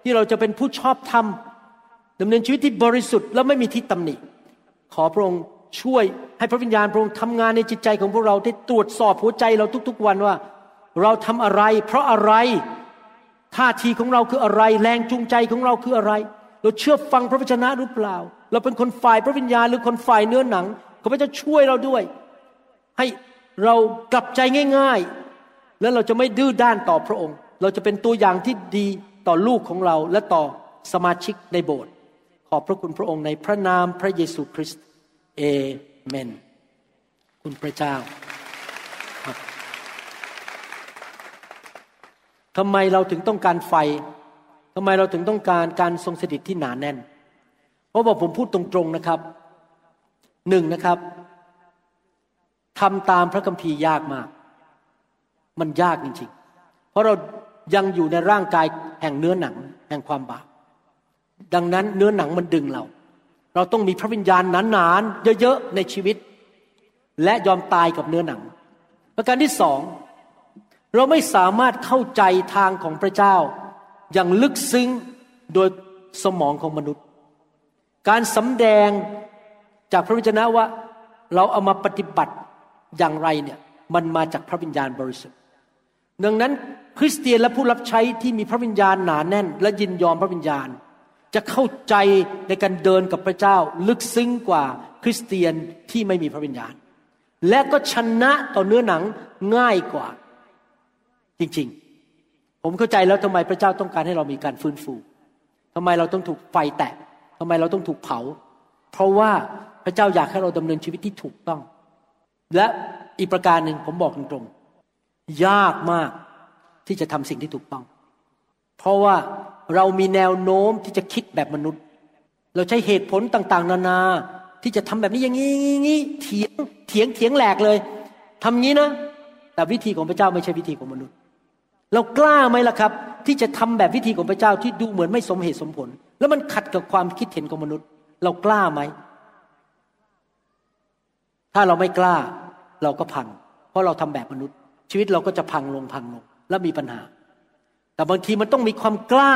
ที่เราจะเป็นผู้ชอบธรรมดำเนินชีวิตที่บริสุทธิ์และไม่มีที่ตำหนิ ขอพระองค์ช่วยให้พระวิญญาณพระองค์ทำงานในจิตใจของพวกเราได้ตรวจสอบหัวใจเราทุกๆวันว่า เราทำอะไร เพราะอะไรท่าทีของเราคืออะไร แรงจูงใจของเราคืออะไร เราเชื่อฟังพระวจนะหรือเปล่า เราเป็นคนฝ่ายพระวิญญาณหรือคนฝ่ายเนื้อหนังขอพระเจ้าช่วยเราด้วย ให้เรากลับใจง่าย ๆ แล้วเราจะไม่ดื้อด้านต่อพระองค์ เราจะเป็นตัวอย่างที่ดีต่อลูกของเราและต่อสมาชิกในโบสถ์ขอบพระคุณพระองค์ในพระนามพระเยซูคริสต์เอเมน คุณพระเจ้าทำไมเราถึงต้องการไฟ ทำไมเราถึงต้องการการทรงสถิตที่หนาแน่น เพราะว่าผมพูดตรงๆนะครับหนึ่งนะครับทำตามพระคัมภีร์ยากมาก มันยากจริงๆ เพราะเรายังอยู่ในร่างกายแห่งเนื้อหนังแห่งความบาป ดังนั้นเนื้อหนังมันดึงเรา เราต้องมีพระวิญญาณหนานๆเยอะๆในชีวิต และยอมตายกับเนื้อหนัง ประการที่สอง เราไม่สามารถเข้าใจทางของพระเจ้า อย่างลึกซึ้งโดยสมองของมนุษย์ การสำแดงจากพระวจนะว่าเราเอามาปฏิบัติอย่างไรเนี่ยมันมาจากพระวิญญาณบริสุทธิ์ ดังนั้นคริสเตียนและผู้รับใช้ที่มีพระวิญญาณหนาแน่น และยินยอมพระวิญญาณ จะเข้าใจในการเดินกับพระเจ้าลึกซึ้งกว่าคริสเตียนที่ไม่มีพระวิญญาณ และก็ชนะต่อเนื้อหนังง่ายกว่า จริงๆ ผมเข้าใจแล้วทำไมพระเจ้าต้องการให้เรามีการฟื้นฟูทำไมเราต้องถูกไฟแตะทำไมเราต้องถูกเผา เพราะว่าพระเจ้าอยากให้เราดำเนินชีวิตที่ถูกต้อง และอีกประการหนึ่งผมบอกตรงๆยากมากที่จะทำสิ่งที่ถูกต้อง เพราะว่าเรามีแนวโน้มที่จะคิดแบบมนุษย์ เราใช้เหตุผลต่างๆ นานาที่จะทำแบบนี้อย่างนี้งี้เถียงเถียงเถียงแหลกเลยทำงี้นะ แต่วิธีของพระเจ้าไม่ใช่วิธีของมนุษย์ เรากล้าไหมล่ะครับ ที่จะทำแบบวิธีของพระเจ้าที่ดูเหมือนไม่สมเหตุสมผล แล้วมันขัดกับความคิดเห็นของมนุษย์ เรากล้าไหม ถ้าเราไม่กล้าเราก็พัง เพราะเราทำแบบมนุษย์ ชีวิตเราก็จะพังลงพังลง และมีปัญหา แต่บางทีมันต้องมีความกล้า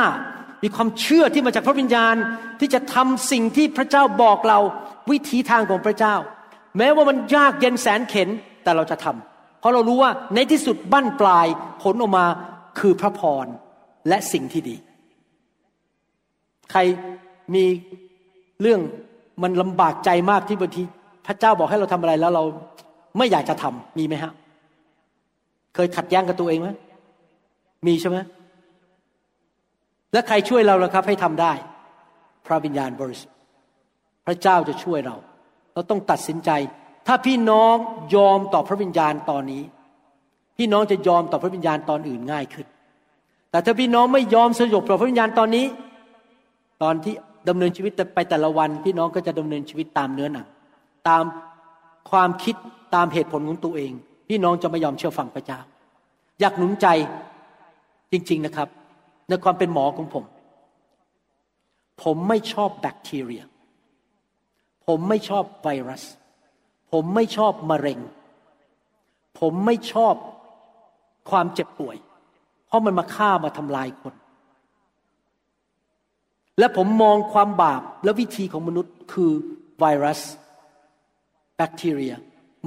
มีความเชื่อที่มาจากพระวิญญาณที่จะทำสิ่งที่พระเจ้าบอกเราวิถีทางของพระเจ้า แม้ว่ามันยากเย็นแสนเข็นแต่เราจะทำเพ ราะเรารู้ว่าในที่สุดบั้นปลายผลออกมาคือพระพรและสิ่งที่ดี ใครมีเรื่องมันลำบากใจมากที่บางทีพระเจ้าบอกให้เราทำอะไรแล้วเราไม่อยากจะทำมีไหมฮะ เคยขัดแย้งกับตัวเองไหมมีใช่ไหมและใครช่วยเราล่ะครับ ให้ทำได้ พระวิญญาณบริสุทธิ์พระเจ้าจะช่วยเรา เราต้องตัดสินใจ ถ้าพี่น้องยอมต่อพระวิญญาณตอนนี้ พี่น้องจะยอมต่อพระวิญญาณตอนอื่นง่ายขึ้น แต่ถ้าพี่น้องไม่ยอมสยบต่อพระวิญญาณตอนนี้ ตอนที่ดำเนินชีวิตไปแต่ละวัน พี่น้องก็จะดำเนินชีวิตตามเนื้อหนังตามความคิดตามเหตุผลของตัวเอง พี่น้องจะไม่ยอมเชื่อฟังพระเจ้า อยากหนุนใจจริง ๆนะครับ ในความเป็นหมอของผม ผมไม่ชอบแบคทีเรีย ผมไม่ชอบไวรัส ผมไม่ชอบมะเร็ง ผมไม่ชอบความเจ็บป่วย เพราะมันมาฆ่ามาทำลายคน และผมมองความบาปและวิธีของมนุษย์คือไวรัส แบคทีเรีย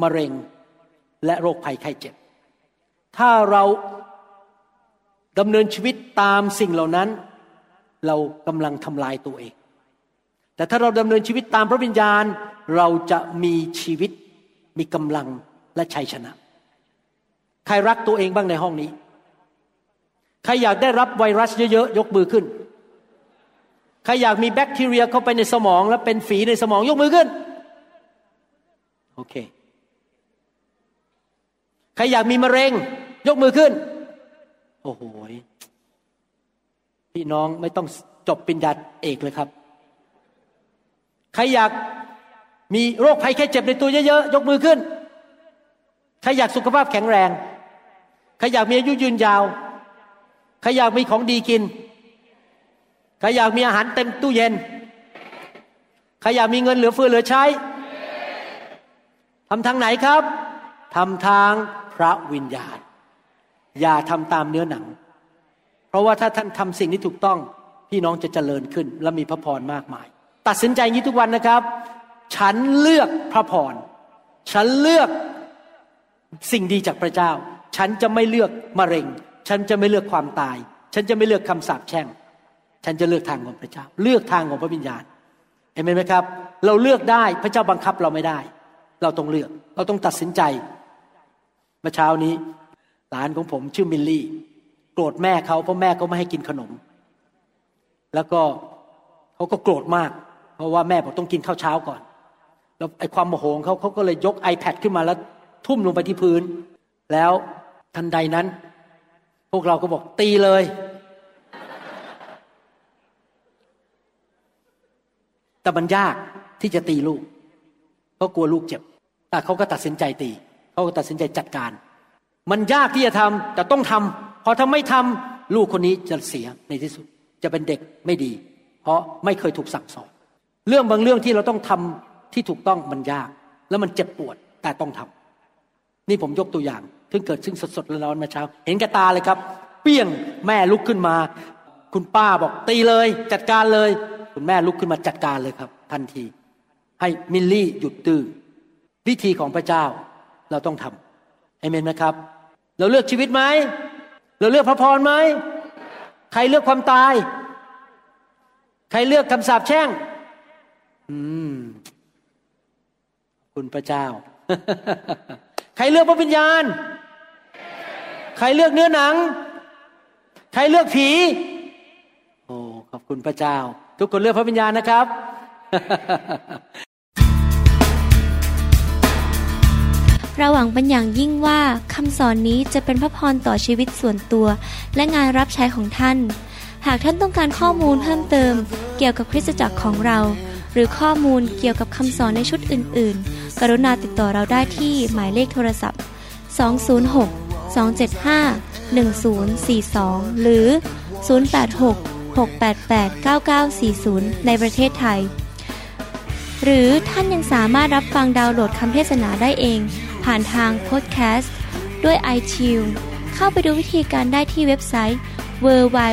มะเร็ง และโรคภัยไข้เจ็บ ถ้าเราดำเนินชีวิตตามสิ่งเหล่านั้น เรากำลังทำลายตัวเอง แต่ถ้าเราดำเนินชีวิตตามพระวิญญาณ เราจะมีชีวิตมีกำลังและชัยชนะ ใครรักตัวเองบ้างในห้องนี้ ใครอยากได้รับไวรัสเยอะๆยกมือขึ้น ใครอยากมีแบคทีเรียเข้าไปในสมอง และเป็นฝีในสมองยกมือขึ้น โอเค ใครอยากมีมะเร็ง ยกมือขึ้น โอ้โหพี่น้องไม่ต้องจบปริญญาเอกเลยครับ ใครอยาก มีโรคภัยแค่เจ็บในตัวเยอะๆ ยกมือขึ้น ใครอยากสุขภาพแข็งแรง ใครอยากมีอายุยืนยาว ใครอยากมีของดีกิน ใครอยากมีอาหารเต็มตู้เย็น ใครอยากมีเงินเหลือเฟือเหลือใช้ ทำทางไหนครับ ทำทางพระวิญญาณ อย่าทำตามเนื้อหนัง เพราะว่าถ้าท่านทำสิ่งที่ถูกต้อง พี่น้องจะเจริญขึ้น และมีพระพรมากมาย ตัดสินใจอย่างนี้ทุกวันนะครับ ฉันเลือกพระพร ฉันเลือกสิ่งดีจากพระเจ้า ฉันจะไม่เลือกมะเร็ง ฉันจะไม่เลือกความตาย ฉันจะไม่เลือกคำสาปแช่ง ฉันจะเลือกทางของพระเจ้า เลือกทางของพระวิญญาณ เห็นไหมครับ เราเลือกได้พระเจ้าบังคับเราไม่ได้ เราต้องเลือก เราต้องตัดสินใจ เมื่อเช้านี้ หลานของผมชื่อมิลลี่ โกรธแม่เขาเพราะแม่เขาไม่ให้กินขนม แล้วก็เขาก็โกรธมาก เพราะว่าแม่บอกต้องกินข้าวเช้าก่อน แล้วไอ้ความโมโหของเขาเขาก็เลยยก iPad ขึ้นมาแล้วทุ่มลงไปที่พื้น แล้วทันใดนั้น พวกเราก็บอกตีเลย แต่มันยากที่จะตีลูกเพราะกลัวลูกเจ็บแต่เขาก็ตัดสินใจตีเขาก็ตัดสินใจจัดการ มันยากที่จะทำแต่ต้องทำเพราะถ้าไม่ทำลูกคนนี้จะเสียในที่สุด จะเป็นเด็กไม่ดี เพราะไม่เคยถูกสั่งสอน เรื่องบางเรื่องที่เราต้องทำ ที่ถูกต้องมันยาก แล้วมันเจ็บปวดแต่ต้องทำนี่ผมยกตัวอย่างเพิ่งเกิดซึ่งสดๆร้อนๆมาเช้า เห็นกระตาเลยครับ เปี้ยงแม่ลุกขึ้นมา คุณป้าบอกตีเลย จัดการเลย คุณแม่ลุกขึ้นมาจัดการเลยครับ ทันที ให้มิลลี่หยุดตื้อวิธีของพระเจ้าเราต้องทำเอเมนไหมครับ เราเลือกชีวิตไหมเราเลือกพระพรไหมใครเลือกความตาย ใครเลือกคำสาปแช่ง อืม คุณพระเจ้า ใครเลือกพระวิญญาณ ใครเลือกเนื้อหนัง ใครเลือกผี โอ้ ขอบคุณพระเจ้า ทุกคนเลือกพระวิญญาณนะครับเราหวังเป็นอย่างยิ่งว่าคำสอนนี้จะเป็นพระพรต่อชีวิตส่วนตัว และงานรับใช้ของท่าน หากท่านต้องการข้อมูลเพิ่มเติม เกี่ยวกับคริสตจักรของเรา หรือข้อมูลเกี่ยวกับคำสอนในชุดอื่น ๆ กรุณาติดต่อเราได้ที่หมายเลขโทรศัพท์ 206 275 1042 หรือ 086 688 9940 ในประเทศไทย หรือท่านยังสามารถรับฟังดาวน์โหลดคำเทศนาได้เอง ผ่านทางพอดแคสต์ด้วย iTunes เข้าไปดูวิธีการได้ที่เว็บไซต์ www.newhic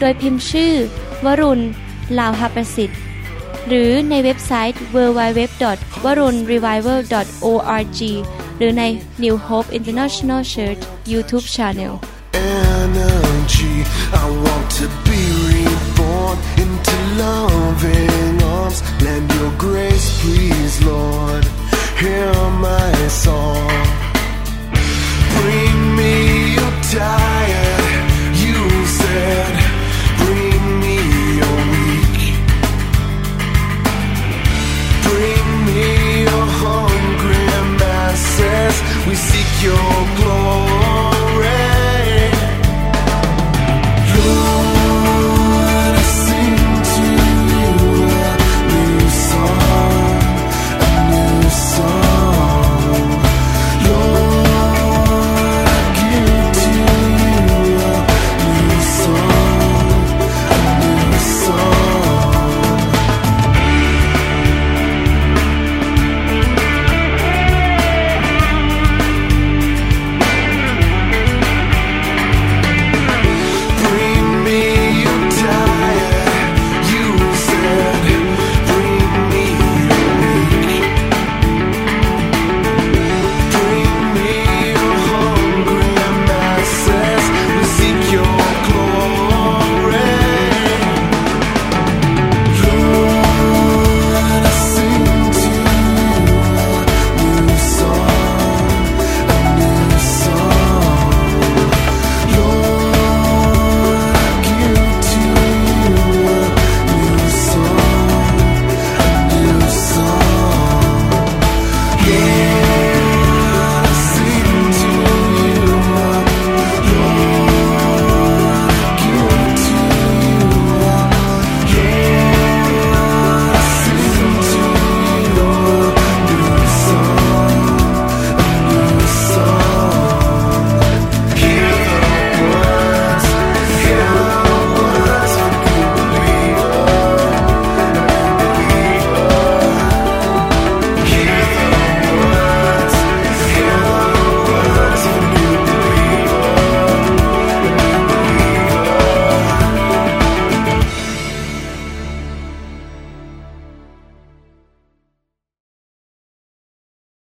โดยพิมพ์ชื่อ วรุณลาวหประสิทธิ์ หรือในเว็บไซต์ www.warunrevival.org หรือใน New Hope International Church YouTube Channel energy. I want to be reborn into loving arms. Lend your grace, please, Lord. Hear my song. Bring me